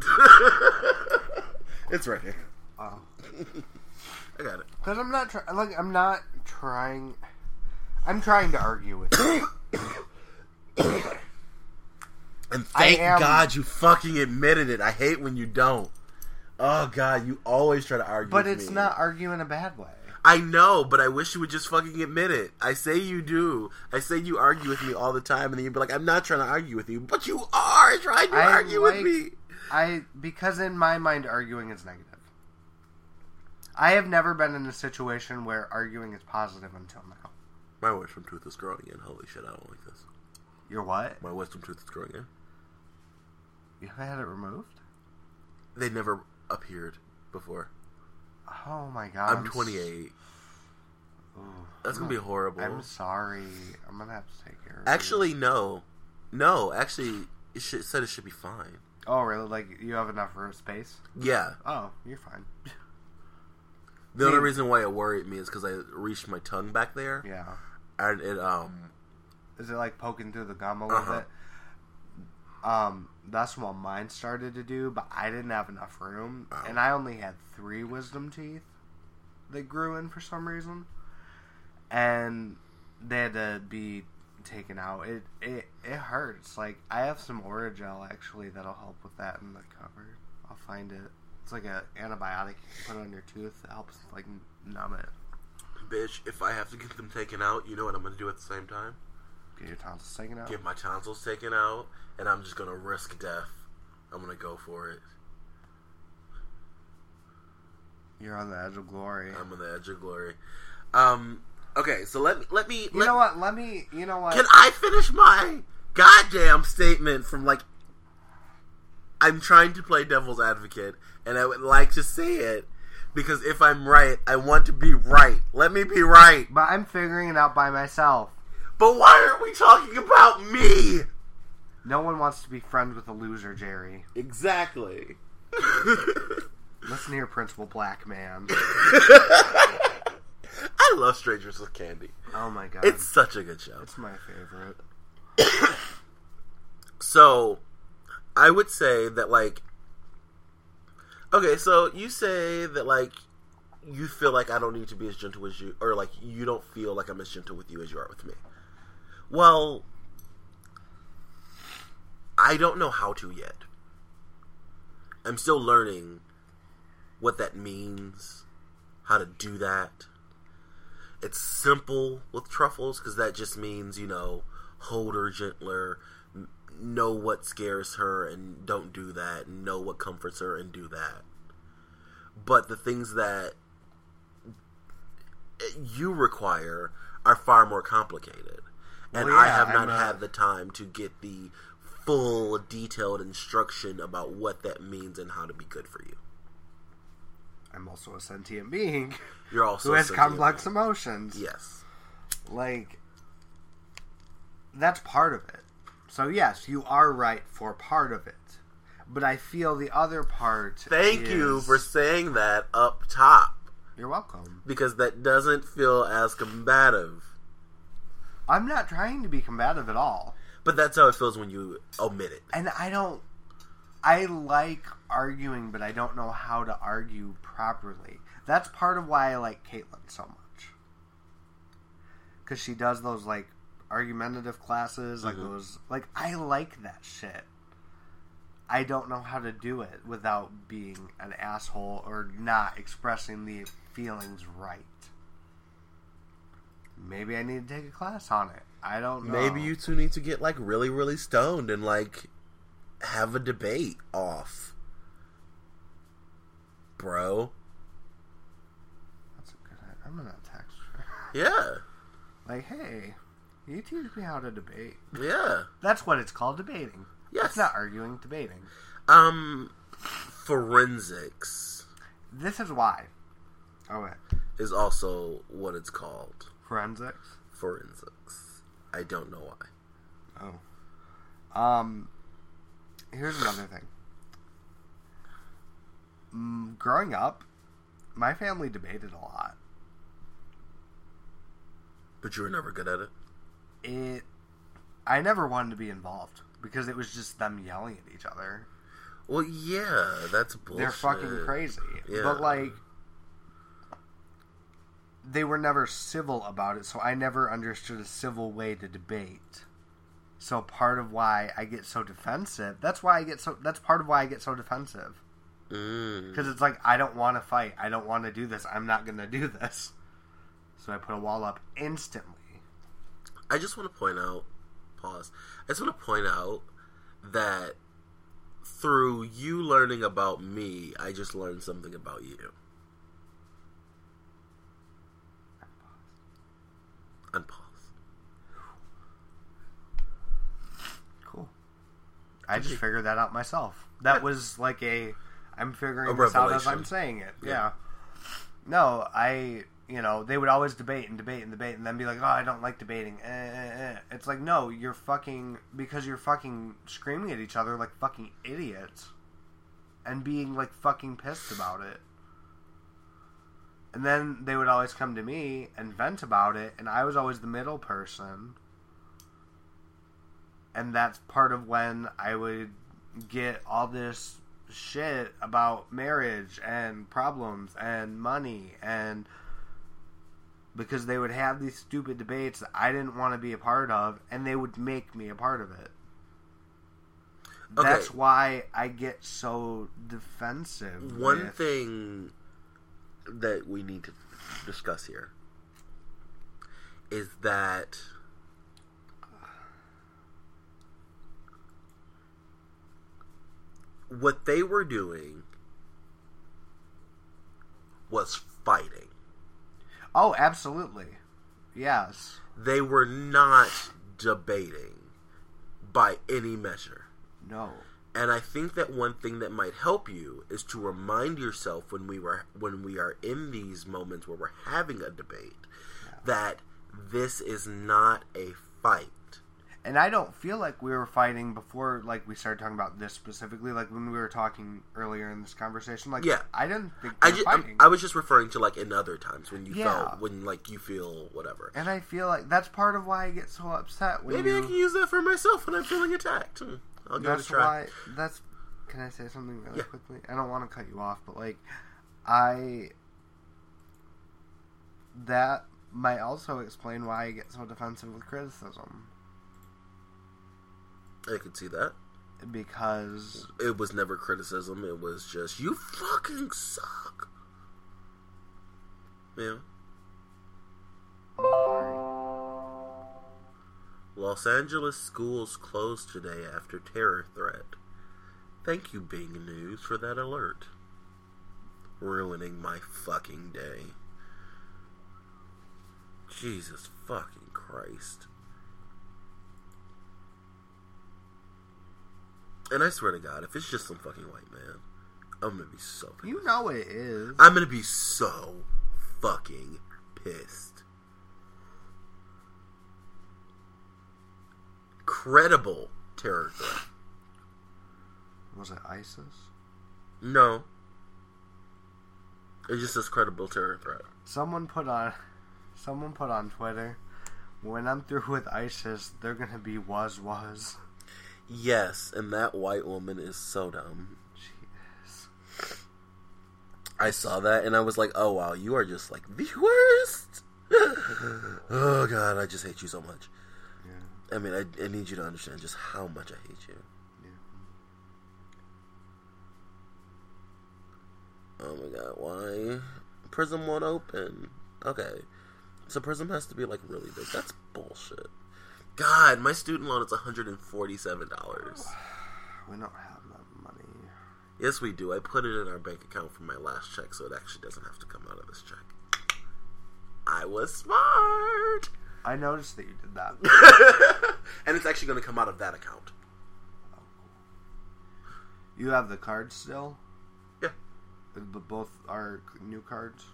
it's right here. uh, I got it. Because I'm not trying. Like I'm not trying. I'm trying to argue with you. And thank am- God you fucking admitted it. I hate when you don't. Oh God, you always try to argue. But it's me. not arguing a bad way. I know, but I wish you would just fucking admit it. I say you do. I say you argue with me all the time, and then you'd be like, "I'm not trying to argue with you," but you are trying to I argue like- with me. I because in my mind arguing is negative. I have never been in a situation where arguing is positive until now. My wisdom tooth is growing in. Holy shit, I don't like this. You're what? My wisdom tooth is growing in. You had it removed? They never appeared before. Oh my god. I'm 28. Ooh. That's gonna be horrible. I'm sorry. I'm gonna have to take care of Actually, no, no. Actually, it should, said it should be fine. Oh really? Like you have enough room space? Yeah. Oh, you're fine. The only reason why it worried me is because I reached my tongue back there, Yeah. and it um Is it like poking through the gum a little Uh-huh. bit? Um, that's what mine started to do, but I didn't have enough room, Oh. and I only had three wisdom teeth that grew in for some reason, and they had to be taken out. It it it hurts. Like I have some Orajel actually that'll help with that in the cupboard. I'll find it. It's like a antibiotic you can put on your tooth that helps like numb it. bitch. If I have to get them taken out, you know what I'm gonna do at the same time? Get your tonsils taken out. Get my tonsils taken out, and I'm just gonna risk death. I'm gonna go for it. You're on the edge of glory. I'm on the edge of glory. Um. Okay, so let me let me. You let, know what? Let me. You know what? Can I finish my goddamn statement from like? I'm trying to play devil's advocate, and I would like to say it because if I'm right, I want to be right. Let me be right. But I'm figuring it out by myself. But why aren't we talking about me? No one wants to be friends with a loser, Jerri. Exactly. Listen here, Principal Blackman. I love Strangers with Candy. Oh my god. It's such a good show. It's my favorite. So, I would say that like, okay, so you say that like, you feel like I don't need to be as gentle as you, or like you don't feel like I'm as gentle with you as you are with me. Well, I don't know how to yet. I'm still learning what that means, how to do that. It's simple with truffles because that just means, you know, hold her gentler, know what scares her and don't do that, know what comforts her and do that. But the things that you require are far more complicated. Oh, and Well, I have not I'm had the time to get the full detailed instruction about what that means and how to be good for you. I'm also a sentient being You're also who has complex being. emotions. Yes. Like, that's part of it. So, yes, you are right for part of it. But I feel the other part. Thank you for saying that up top You're welcome. because that doesn't feel as combative. I'm not trying to be combative at all. But that's how it feels when you omit it. and I don't. I like arguing, but I don't know how to argue properly. That's part of why I like Caitlin so much. Because she does those like argumentative classes, like Mhm. those. Like I like that shit. I don't know how to do it without being an asshole or not expressing the feelings right. Maybe I need to take a class on it. I don't know. Maybe you two need to get like really, really stoned and like have a debate off. Bro. That's a good. idea. I'm gonna text her. Yeah. Like, hey, you teach me how to debate. Yeah. That's what it's called, debating. Yes. It's not arguing, debating. Um forensics This is why. Oh, okay. is also what it's called. Forensics. Forensics. I don't know why. Oh. Um. Here's another thing. Mm, growing up, my family debated a lot. But you were never good at it. It. I never wanted to be involved because it was just them yelling at each other. Well, yeah, that's bullshit. They're fucking crazy. Yeah. But like they were never civil about it, so I never understood a civil way to debate. So part of why I get so defensive, that's why I get so that's part of why I get so defensive. Mm. Because it's like I don't want to fight. I don't want to do this. I'm not going to do this. So I put a wall up instantly. I just want to point out, pause. I just want to point out that through you learning about me, I just learned something about you. Unpause. Cool. I just figured that out myself. That was like a I'm figuring A this out as revelation. I'm saying it. Yeah. Yeah. No, I you know, they would always debate and debate and debate and then be like, "Oh, I don't like debating." Eh, eh, eh. It's like, "No, you're fucking because you're fucking screaming at each other like fucking idiots and being like fucking pissed about it." And then they would always come to me and vent about it, and I was always the middle person. And that's part of when I would get all this shit about marriage and problems and money and because they would have these stupid debates that I didn't want to be a part of and they would make me a part of it. Okay. That's why I get so defensive. One with- thing that we need to discuss here is that what they were doing was fighting. Oh, absolutely. Yes. They were not debating by any measure. No. And I think that one thing that might help you is to remind yourself when we were when we are in these moments where we're having a debate that this is not a fight. And I don't feel like we were fighting before, like we started talking about this specifically. Like when we were talking earlier in this conversation, like Yeah. I didn't think I we were just. I was just referring to like in other times when you Yeah. felt when like you feel whatever. and I feel like that's part of why I get so upset when Maybe you. I can use that for myself when I'm feeling attacked. Hmm. I'll give it a that's try. why. That's. Can I say something really Yeah. quickly? I don't want to cut you off, but like, I. That might also explain why I get so defensive with criticism I could see that. because It was never criticism. It was just you fucking suck. Yeah. Los Angeles schools closed today after terror threat. Thank you, Bing News, for that alert. Ruining my fucking day. Jesus fucking Christ. And I swear to God, if it's just some fucking white man, I'm gonna be so pissed. you know it is. I'm gonna be so fucking pissed. Credible terror threat. Was it ISIS? No. It just says credible terror threat. Someone put on, someone put on Twitter, when I'm through with ISIS, they're gonna be was was. Yes, and that white woman is so dumb. Jeez. I saw that and I was like, oh wow, you are just like the worst. oh god, I just hate you so much. I mean, I, I need you to understand just how much I hate you. Yeah. Oh my god, why? Prism won't open. Okay. So Prism has to be like really big. That's bullshit. God, my student loan is $147. We don't have that money. Yes, we do. I put it in our bank account from my last check, so it actually doesn't have to come out of this check. I was smart! I noticed that you did that. and it's actually going to come out of that account. You have the cards still? Yeah. Uh, but both are new cards?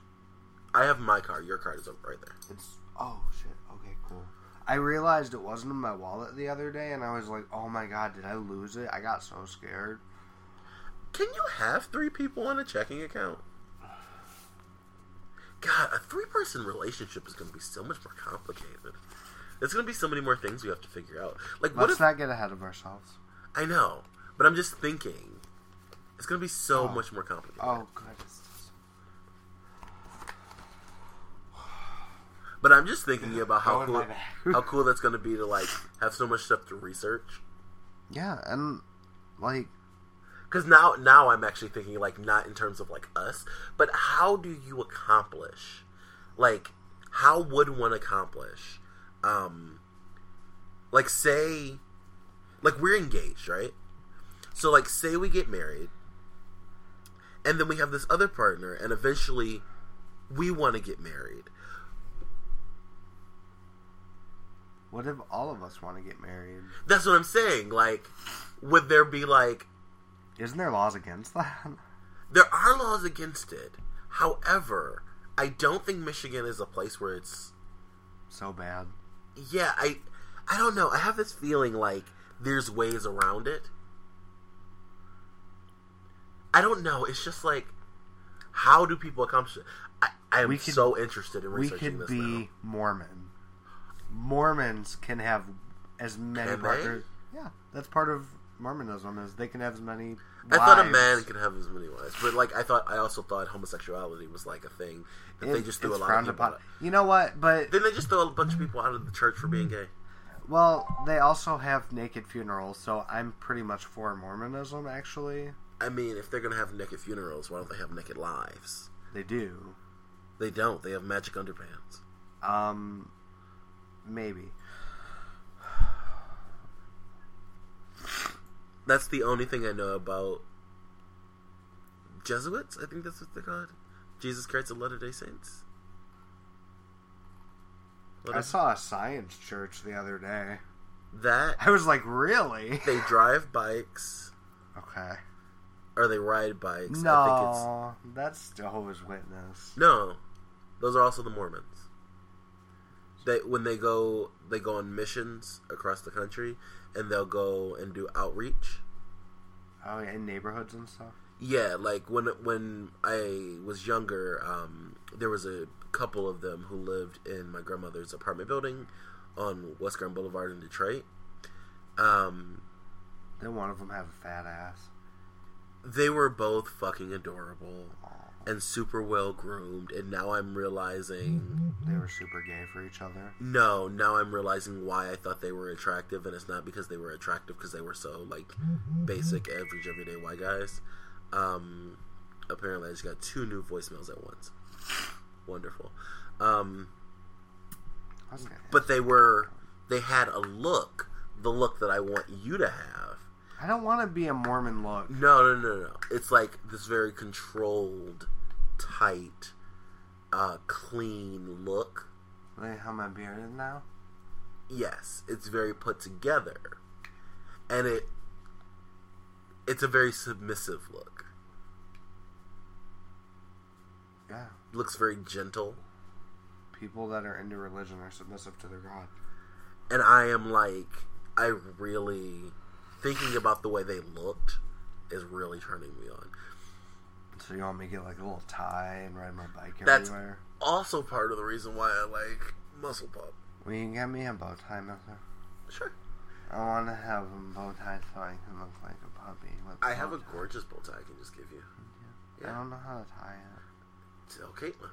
I have my card. Your card is over right there. It's oh shit. Okay, cool. I realized it wasn't in my wallet the other day, and I was like, "Oh my god, did I lose it?" I got so scared. Can you have three people on a checking account? God, a three person relationship is going to be so much more complicated. There's going to be so many more things we have to figure out. Like, what Let's if. not get ahead of ourselves. I know, but I'm just thinking. It's going to be so Oh. much more complicated. Oh, good. But I'm just thinking about how cool how cool that's going to be to like have so much stuff to research. Yeah, and like Because now now I'm actually thinking like not in terms of like us, but how do you accomplish? Like, how would one accomplish? Um, like say, like we're engaged, right? So like say we get married, and then we have this other partner, and eventually we want to get married. what if all of us want to get married? That's what I'm saying. Like, would there be like Isn't there laws against that? There are laws against it. However, I don't think Michigan is a place where it's so bad. yeah, I I don't know. I have this feeling like there's ways around it. I don't know. It's just like how do people accomplish it? I, I am We could- so interested in researching this. We could this be now. Mormon. Mormons can have as many Can they? Yeah, that's part of Mormonism is they can have as many. I thought a man could have as many wives, but like I thought, I also thought homosexuality was like a thing that they just threw a lot of people. upon. Out. You know what? But Then they just throw a bunch of people out of the church for being gay. well, they also have naked funerals, so I'm pretty much for Mormonism. Actually, I mean, if they're gonna have naked funerals, why don't they have naked lives? they do. They don't. They have magic underpants. Um, maybe. That's the only thing I know about Jesuits. I think that's what they're called. Jesus Christ of Latter Day Saints. What I is- saw a science church the other day. that. I was like, really? They drive bikes Okay. or they ride bikes. I think it's No, that's Jehovah's Witness. no. Those are also the Mormons. They when they go they go on missions across the country and they'll go and do outreach. Oh, yeah, in neighborhoods and stuff. Yeah, like when when I was younger, um, there was a couple of them who lived in my grandmother's apartment building on West Grand Boulevard in Detroit. Um, Then one of them have a fat ass. they were both fucking adorable and super well groomed, and now I'm realizing They were super gay for each other. no, now I'm realizing why I thought they were attractive, and it's not because they were attractive because they were so like basic, average, everyday white guys. Um, apparently, I just got two new voicemails at once. Wonderful. Um, I was gonna but they were they had a look, the look that I want you to have. I don't want to be a Mormon look. No, no, no, no. It's like this very controlled, tight, uh, clean look. Like how my beard is now. Yes, it's very put together, and it it's a very submissive look. Yeah. looks very gentle, People that are into religion are submissive to their God. and I am like, I really thinking about the way they looked is really turning me on. So you want me to get like a little tie and ride my bike That's- everywhere? Also, part of the reason why I like Muscle Pup. Will you get me a bow tie, Mister? Sure, I want to have a bow tie so I can look like a puppy. I have a tie. gorgeous bow tie I can just give you. I Yeah, don't know how to tie it. tell Caitlin.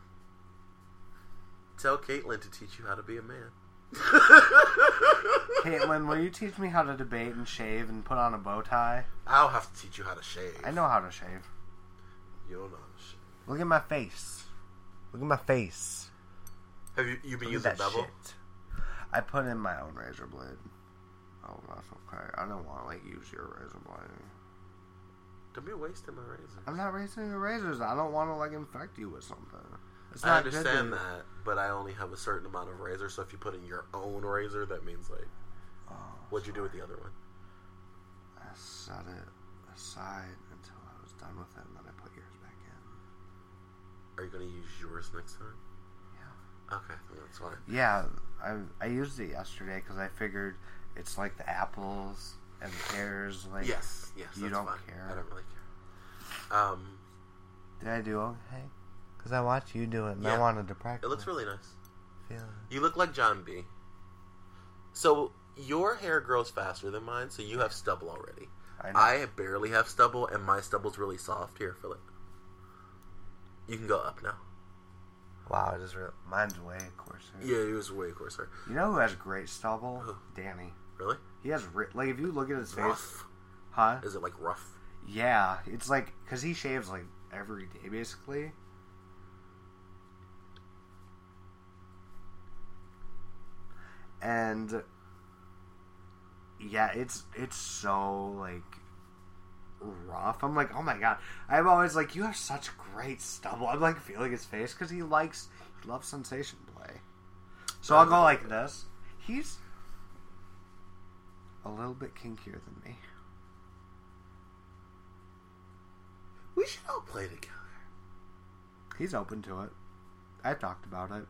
Tell Caitlin to teach you how to be a man. Caitlin, will you teach me how to debate and shave and put on a bow tie? I'll have to teach you how to shave. I know how to shave. You don't know how to shave. Look at my face. Look at my face. Have you you been Look using that bevel? shit. I put in my own razor blade. Oh, that's okay. I don't want to like use your razor blade. Don't be wasting my razor. I'm not wasting your razors. I don't want to like infect you with something. It's I understand that, but I only have a certain amount of razor. So if you put in your own razor, that means like, Oh, what'd you do with the other one? I set it aside until I was done with it, and then I put yours back in. Are you gonna use yours next time? Yeah. Okay, that's fine. Yeah, I I used it yesterday because I figured it's like the apples and the pears. Like, yes, yes. you don't fine. care. I don't really care. Um, did I do okay? Because I watched you do it, and I wanted to practice. it looks really nice. It. You look like John B. So your hair grows faster than mine, so you have stubble already. I know. I barely have stubble, and my stubble's really soft. Here, Philip. You can go up now. Wow, it is real. Mine's way coarser. Yeah, he was way coarser. You know who has great stubble? Who? Danny. Really? He has ri- like if you look at his face, Rough. huh? Is it like rough? Yeah, it's like because he shaves like every day basically. And yeah, it's it's so like rough. I'm like, oh my god. I'm always like, you have such great stubble. I'm like feeling his face because he likes he loves sensation play. So I'll go like this. He's a little bit kinkier than me. We should all play together. He's open to it. I talked about it.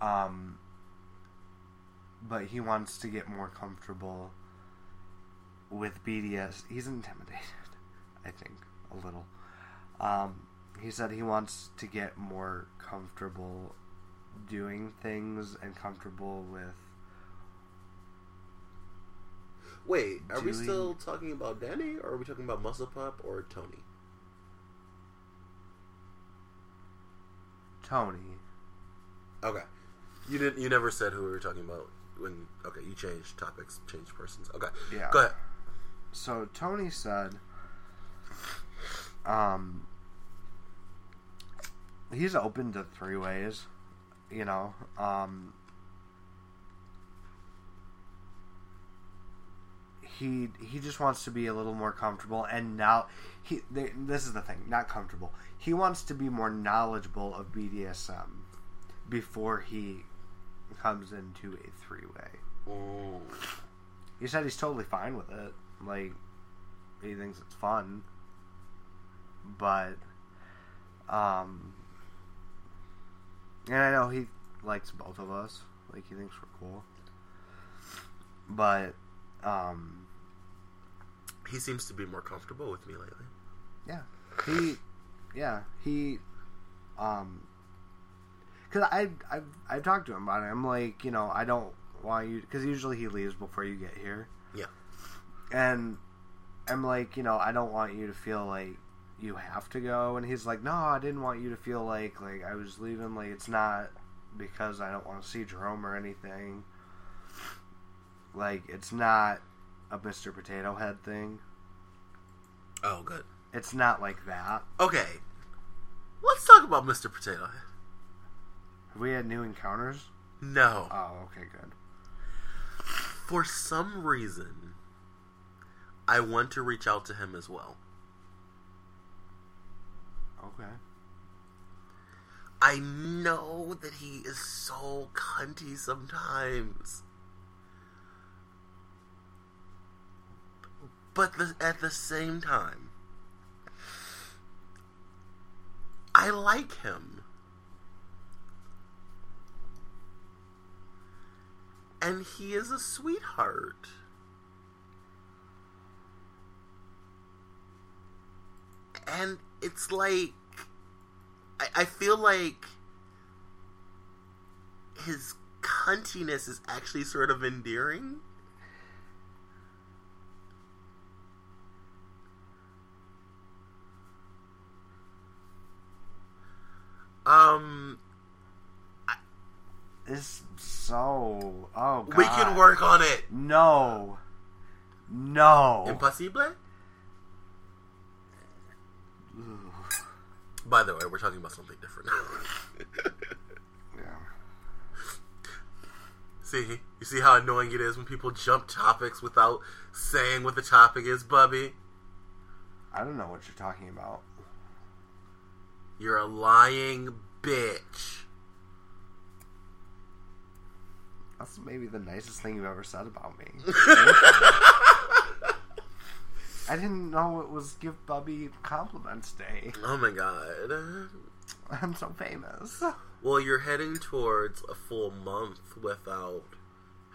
Um, but he wants to get more comfortable with BDS. He's intimidated, I think, a little. Um, he said he wants to get more comfortable doing things and comfortable with. Wait, are we still talking about Danny, or are we talking about Muscle Pup or Tony? Tony. Okay, you didn't. You never said who we were talking about when. Okay, you changed topics, changed persons. Okay, Yeah. go ahead. so Tony said, um, he's open to three ways, you know. Um, he he just wants to be a little more comfortable, and now he they, this is the thing, not comfortable. He wants to be more knowledgeable of BDSM before he comes into a three way. He said he's totally fine with it. Like he thinks it's fun. But um and I know he likes both of us. Like he thinks we're cool. But um He seems to be more comfortable with me lately. yeah. He yeah, he um cuz I I've I've talked to him about it. I'm like, you know, I don't want you cuz usually he leaves before you get here. Yeah. And I'm like, you know, I don't want you to feel like you have to go and he's like, "No, I didn't want you to feel like like I was leaving like it's not because I don't want to see Jerome or anything. Like it's not a Mr. Potato Head thing. Oh, good. It's not like that. Okay, let's talk about Mr. Potato Head. Have we had new encounters? No, Oh, okay, good. for some reason, I want to reach out to him as well. Okay. I know that he is so cunty sometimes. But the, at the same time, I like him. And he is a sweetheart. And it's like I, I feel like his cuntiness is actually sort of endearing. Um, It's so. Oh, God. we can work on it. No. No. Impossible. By the way, we're talking about something different. Yeah. see, you see how annoying it is when people jump topics without saying what the topic is, Bubby. I don't know what you're talking about. You're a lying bitch. That's maybe the nicest thing you've ever said about me. I didn't know it was Give Bubby Compliments Day. Oh my god. I'm so famous. Well, you're heading towards a full month without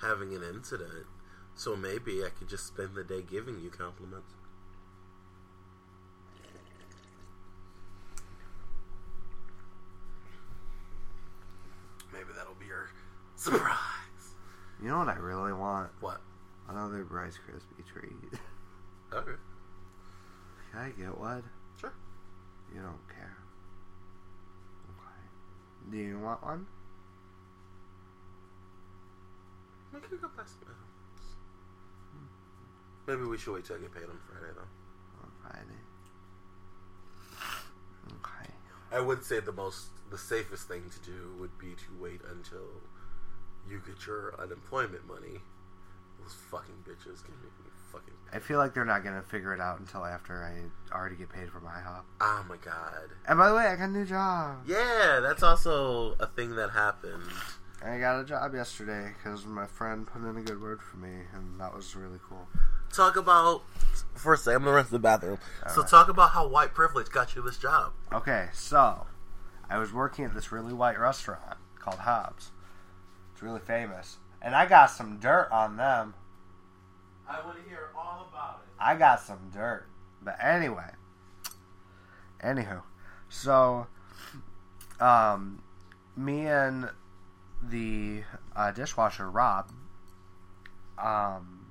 having an incident. So maybe I could just spend the day giving you compliments. Maybe that'll be your surprise. You know what I really want? What? Another Rice Krispie treat. Okay. Can I get one? Sure. You don't care. Okay. Do you want one? We could go some. Maybe we should wait till I get paid on Friday though. On Friday. Okay. I would say the most, the safest thing to do would be to wait until you get your unemployment money. Those fucking bitches can make me fucking. I feel like they're not gonna figure it out until after I already get paid for my hop. Oh my god. And by the way, I got a new job. Yeah, that's also a thing that happened. I got a job yesterday because my friend put in a good word for me, and that was really cool. Talk about. First, I'm gonna run to the bathroom. so Alright. talk about how white privilege got you this job. Okay, so I was working at this really white restaurant called Hobbs. It's really famous, and I got some dirt on them. I want to hear all about it. I got some dirt. But anyway. Anywho. So um me and the uh, dishwasher Rob um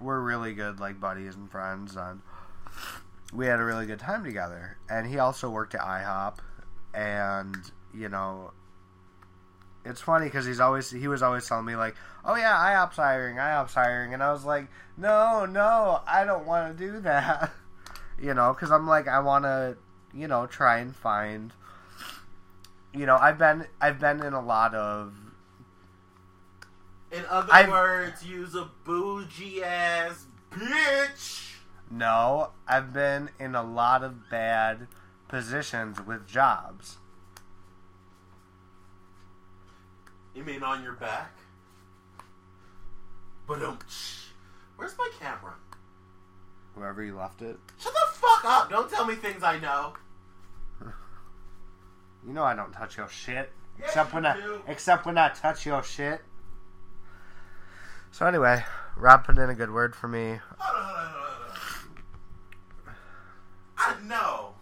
we're really good like buddies and friends and we had a really good time together. And he also worked at IHOP and you know it's funny because he's always he was always telling me like, "Oh yeah, IHOP's hiring, IHOP's hiring," and I was like, "No, no, I don't want to do that," you know, because I'm like, I want to, you know, try and find, you know, I've been I've been in a lot of In other I've- words, use a bougie ass bitch. no, I've been in a lot of bad positions with jobs. You mean on your back? But um, where's my camera? Wherever you left it, Shut the fuck up! Don't tell me things I know. you know I don't touch your shit. Yes, except you when I do. except when I touch your shit. So anyway, Rob put in a good word for me. Hold on, hold on, hold on, hold on. I know.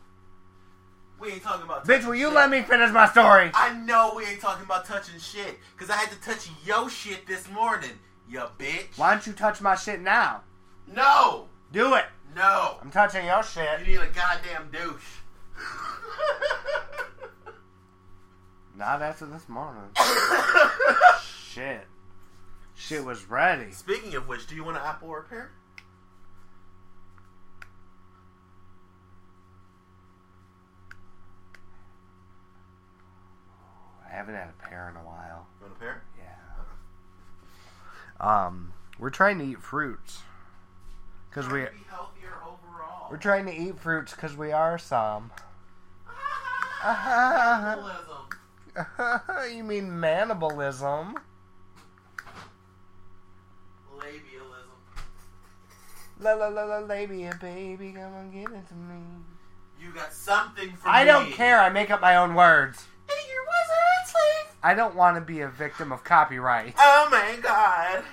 We ain't talking about. Bitch, will you shit. let me finish my story? I know we ain't talking about touching shit, cause I had to touch yo shit this morning, you bitch. Why don't you touch my shit now? No, Do it. no. I'm touching your shit. You need a goddamn douche. Not after this morning. shit. Shit was ready. Speaking of which, do you want an Apple repair? I haven't had a pear in a while. You want a pair? Yeah. Um, we're trying to eat fruits. Cause we Be we're trying to eat fruits because we are some. You mean manibalism? Labialism. La la la la labia, baby, come on, give it to me. You got something for I me. don't care. I make up my own words. Your wizard slave. I don't want to be a victim of copyright. Oh my god.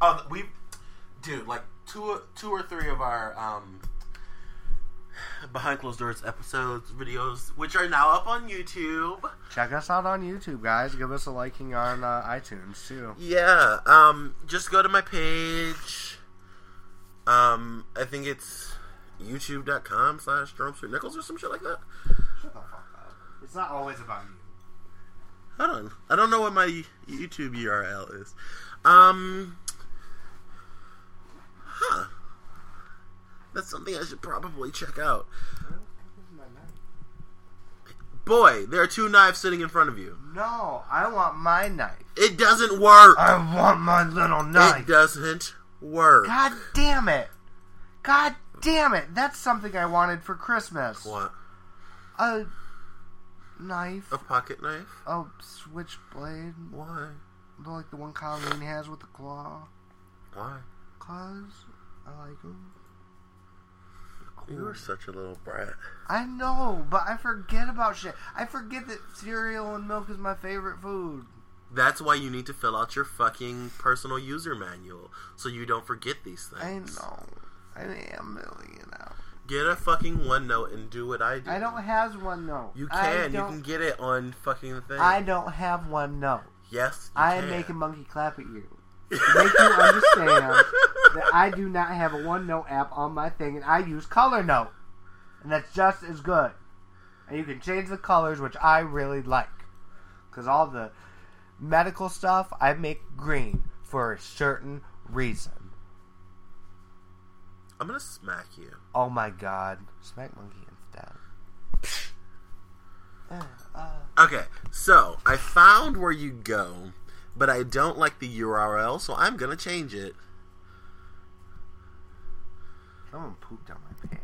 Oh, we, dude, like two, two or three of our um behind closed doors episodes, videos, which are now up on YouTube. Check us out on YouTube, guys. Give us a liking on uh, iTunes too. Yeah, um, just go to my page. Um, I think it's youtube.com slash Street Nichols or some shit like that. Shut the fuck up. It's not always about you. Hold on. I don't know what my YouTube URL is. Um, huh. That's something I should probably check out. Boy, there are two knives sitting in front of you. No, I want my knife. It doesn't work. I want my little knife. It doesn't work. God damn it. God damn it. That's something I wanted for Christmas. What? A knife. A pocket knife? A switchblade. Why? Like the one Colleen has with the claw. Why? Cause I like them. You are such a little brat. I know, but I forget about shit. I forget that cereal and milk is my favorite food. That's why you need to fill out your fucking personal user manual so you don't forget these things. I know. I am million out. Get a fucking OneNote and do what I do. I don't have OneNote. You can. You can get it on fucking thing. I don't have one note. yes, I am can. making monkey clap at you. To make you understand that I do not have a OneNote app on my thing, and I use Color Note, and that's just as good. And you can change the colors, which I really like. Because all the medical stuff, I make green for a certain reason. I'm gonna smack you. Oh my god. Smack monkey instead. Uh, uh, Okay, so I found where you go, but I don't like the URL, so I'm gonna change it. someone pooped on my pear.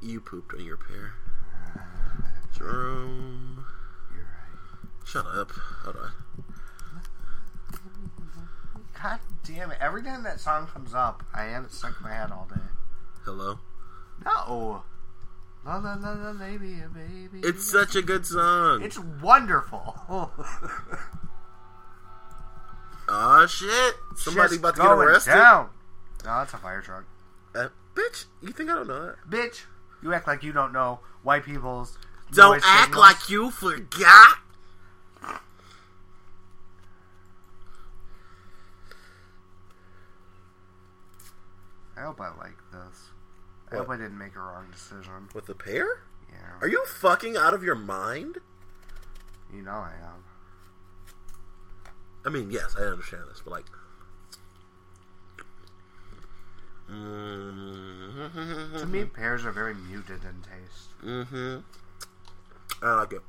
You pooped on your pear. Jerome. You're right. Shut up. Hold on. God damn it. Every time that song comes up, I have it stuck in my head all day. Hello? No. La la la la baby, baby. It's such a good song. It's wonderful. Aw, shit. Somebody Shit's about to get going arrested? Down. No, that's a fire truck. Uh, bitch, you think I don't know that? Bitch, you act like you don't know white people's. Don't act signals. like you forgot. I hope I like this. I What? hope I didn't make a wrong decision. With the pear? Yeah. Are you fucking out of your mind? You know I am. I mean, yes, I understand this, but like. To me, pears are very muted in taste. Mm-hmm. I like it.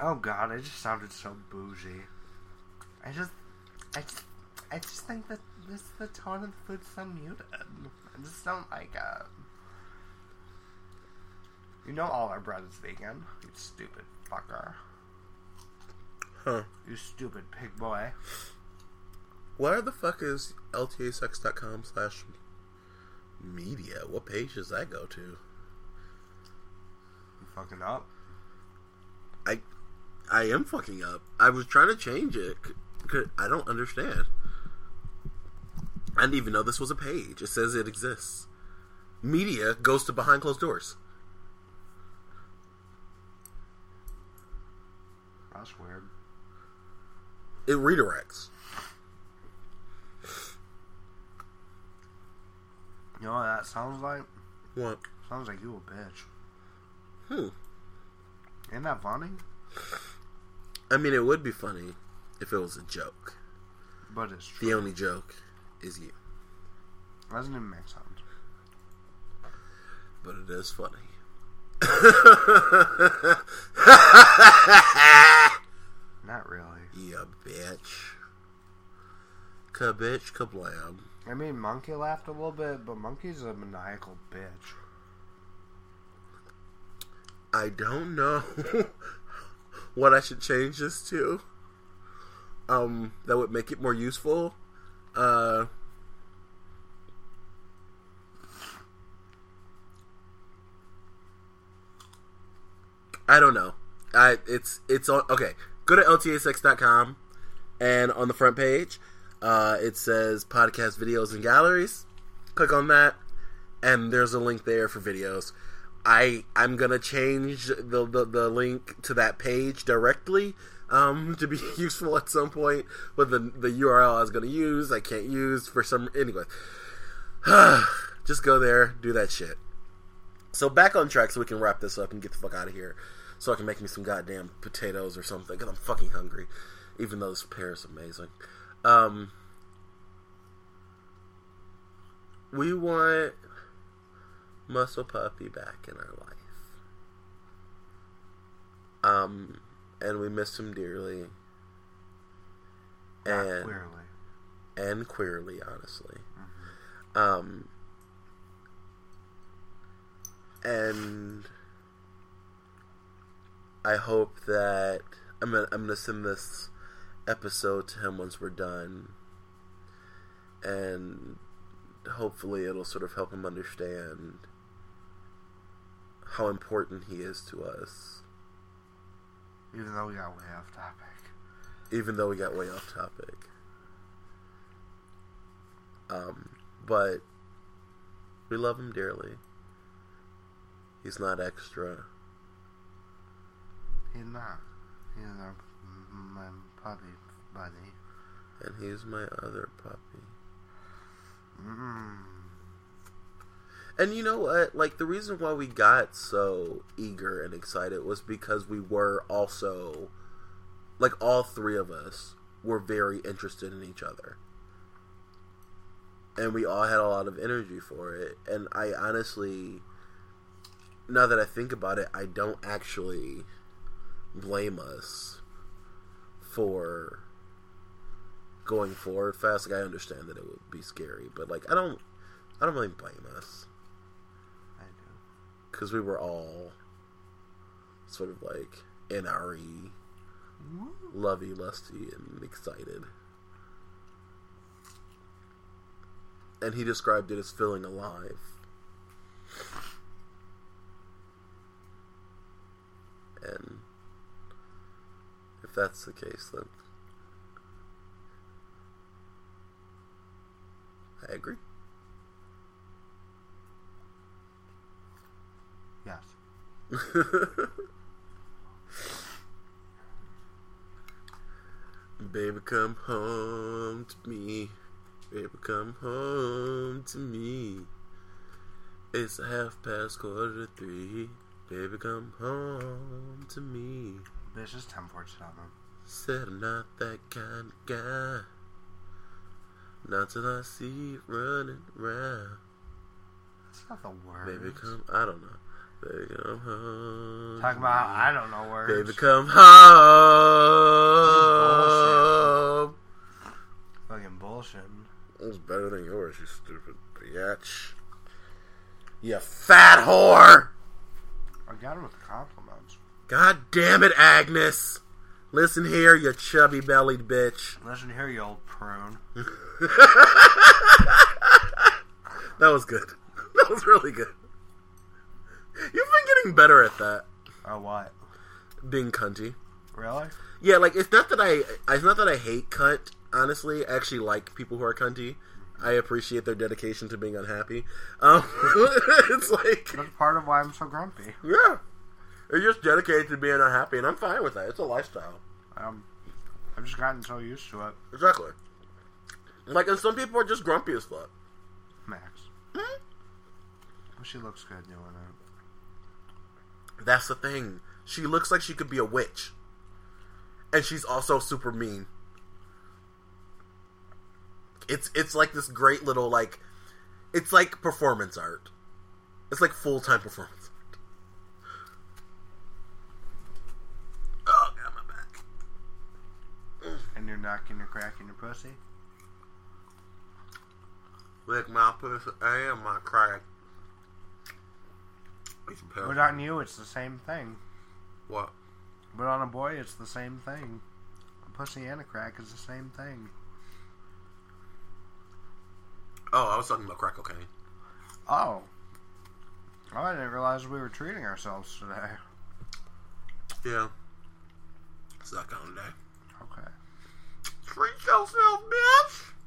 Oh god, I just sounded so bougie. I just, I just, I just think that this the tone of the food's so muted. I just don't like it. You know all our bread is vegan. You stupid fucker. Huh. You stupid pig boy. Where the fuck is ltasex.com slash media? What page does that go to? You fucking up. I I am fucking up. I was trying to change it. I don't understand. I didn't even know this was a page. It says it exists. Media goes to behind closed doors. That's weird. It redirects. You know what that sounds like? What? Sounds like you a bitch. Hmm. Ain't that funny? I mean, it would be funny if it was a joke. But it's true. The only joke is you. Doesn't even make sense. But it is funny. Not really. yeah, bitch. Kabitch kablam. I mean, Monkey laughed a little bit, but Monkey's a maniacal bitch. I don't know what I should change this to. Um, that would make it more useful. Uh, I don't know. I it's it's on okay. Go to ltasex.com and on the front page, uh, it says podcast videos and galleries. Click on that, and there's a link there for videos. I I'm gonna change the the, the link to that page directly um, to be useful at some point. But the the URL I was gonna use I can't use for some anyway. Just go there, do that shit. So back on track, so we can wrap this up and get the fuck out of here. So I can make me some goddamn potatoes or something because I'm fucking hungry. Even though this pear is amazing. Um, we want Muscle Puppy back in our life. Um, and we miss him dearly. Not And clearly. and queerly, honestly. Um, and I hope that I'm gonna I'm gonna send this episode to him once we're done, and hopefully it'll sort of help him understand how important he is to us, Even though we got way off topic. even though we got way off topic. Um, but we love him dearly. He's not extra. He's not. He's our, my puppy buddy. And he's my other puppy. Mm. And you know what? Like the reason why we got so eager and excited was because we were also like all three of us were very interested in each other. And we all had a lot of energy for it. And I honestly now that I think about it, I don't actually blame us for going forward fast. Like I understand that it would be scary, but like I don't I don't really blame us I do. because we were all sort of like NRE, lovey, lusty, and excited. And he described it as feeling alive. And that's the case, then I agree. Yes. Baby, come home to me. Baby, come home to me. It's half past quarter to three. Baby, come home to me. Bitch, it's 1047. Said I'm not that kind of guy. Not till I see you running around. That's not the word. Baby, come. I don't know. Baby, come home. Talk about I don't know words. Baby, come home. Fucking bullshit. It was better than yours, you stupid bitch. You fat whore! I got him with the compliments. God damn it, Agnes! Listen here, you chubby bellied bitch. Listen here, you old prune. That was good. That was really good. You've been getting better at that. Oh, what? Being cunty. Really? Yeah, like it's not that I it's not that I hate cunt, honestly. I actually like people who are cunty. I appreciate their dedication to being unhappy. Um, it's like That's part of why I'm so grumpy. Yeah. They're just dedicated to being unhappy, and I'm fine with that. It's a lifestyle. Um, I've just gotten so used to it. Exactly. Like, and some people are just grumpy as fuck. Max. Hmm? Well, she looks good doing it. That's the thing. She looks like she could be a witch. And she's also super mean. It's it's like this great little like it's like performance art. It's like full time performance art. Oh god, my back. And you're knocking your crack in your pussy? Lick my pussy and my crack. But on you, it's the same thing. What? But on a boy, it's the same thing. A pussy and a crack is the same thing. Oh, I was talking about crack cocaine. Oh. Oh, I didn't realize we were treating ourselves today. Yeah. It's that kind of day. Treat yourself, bitch!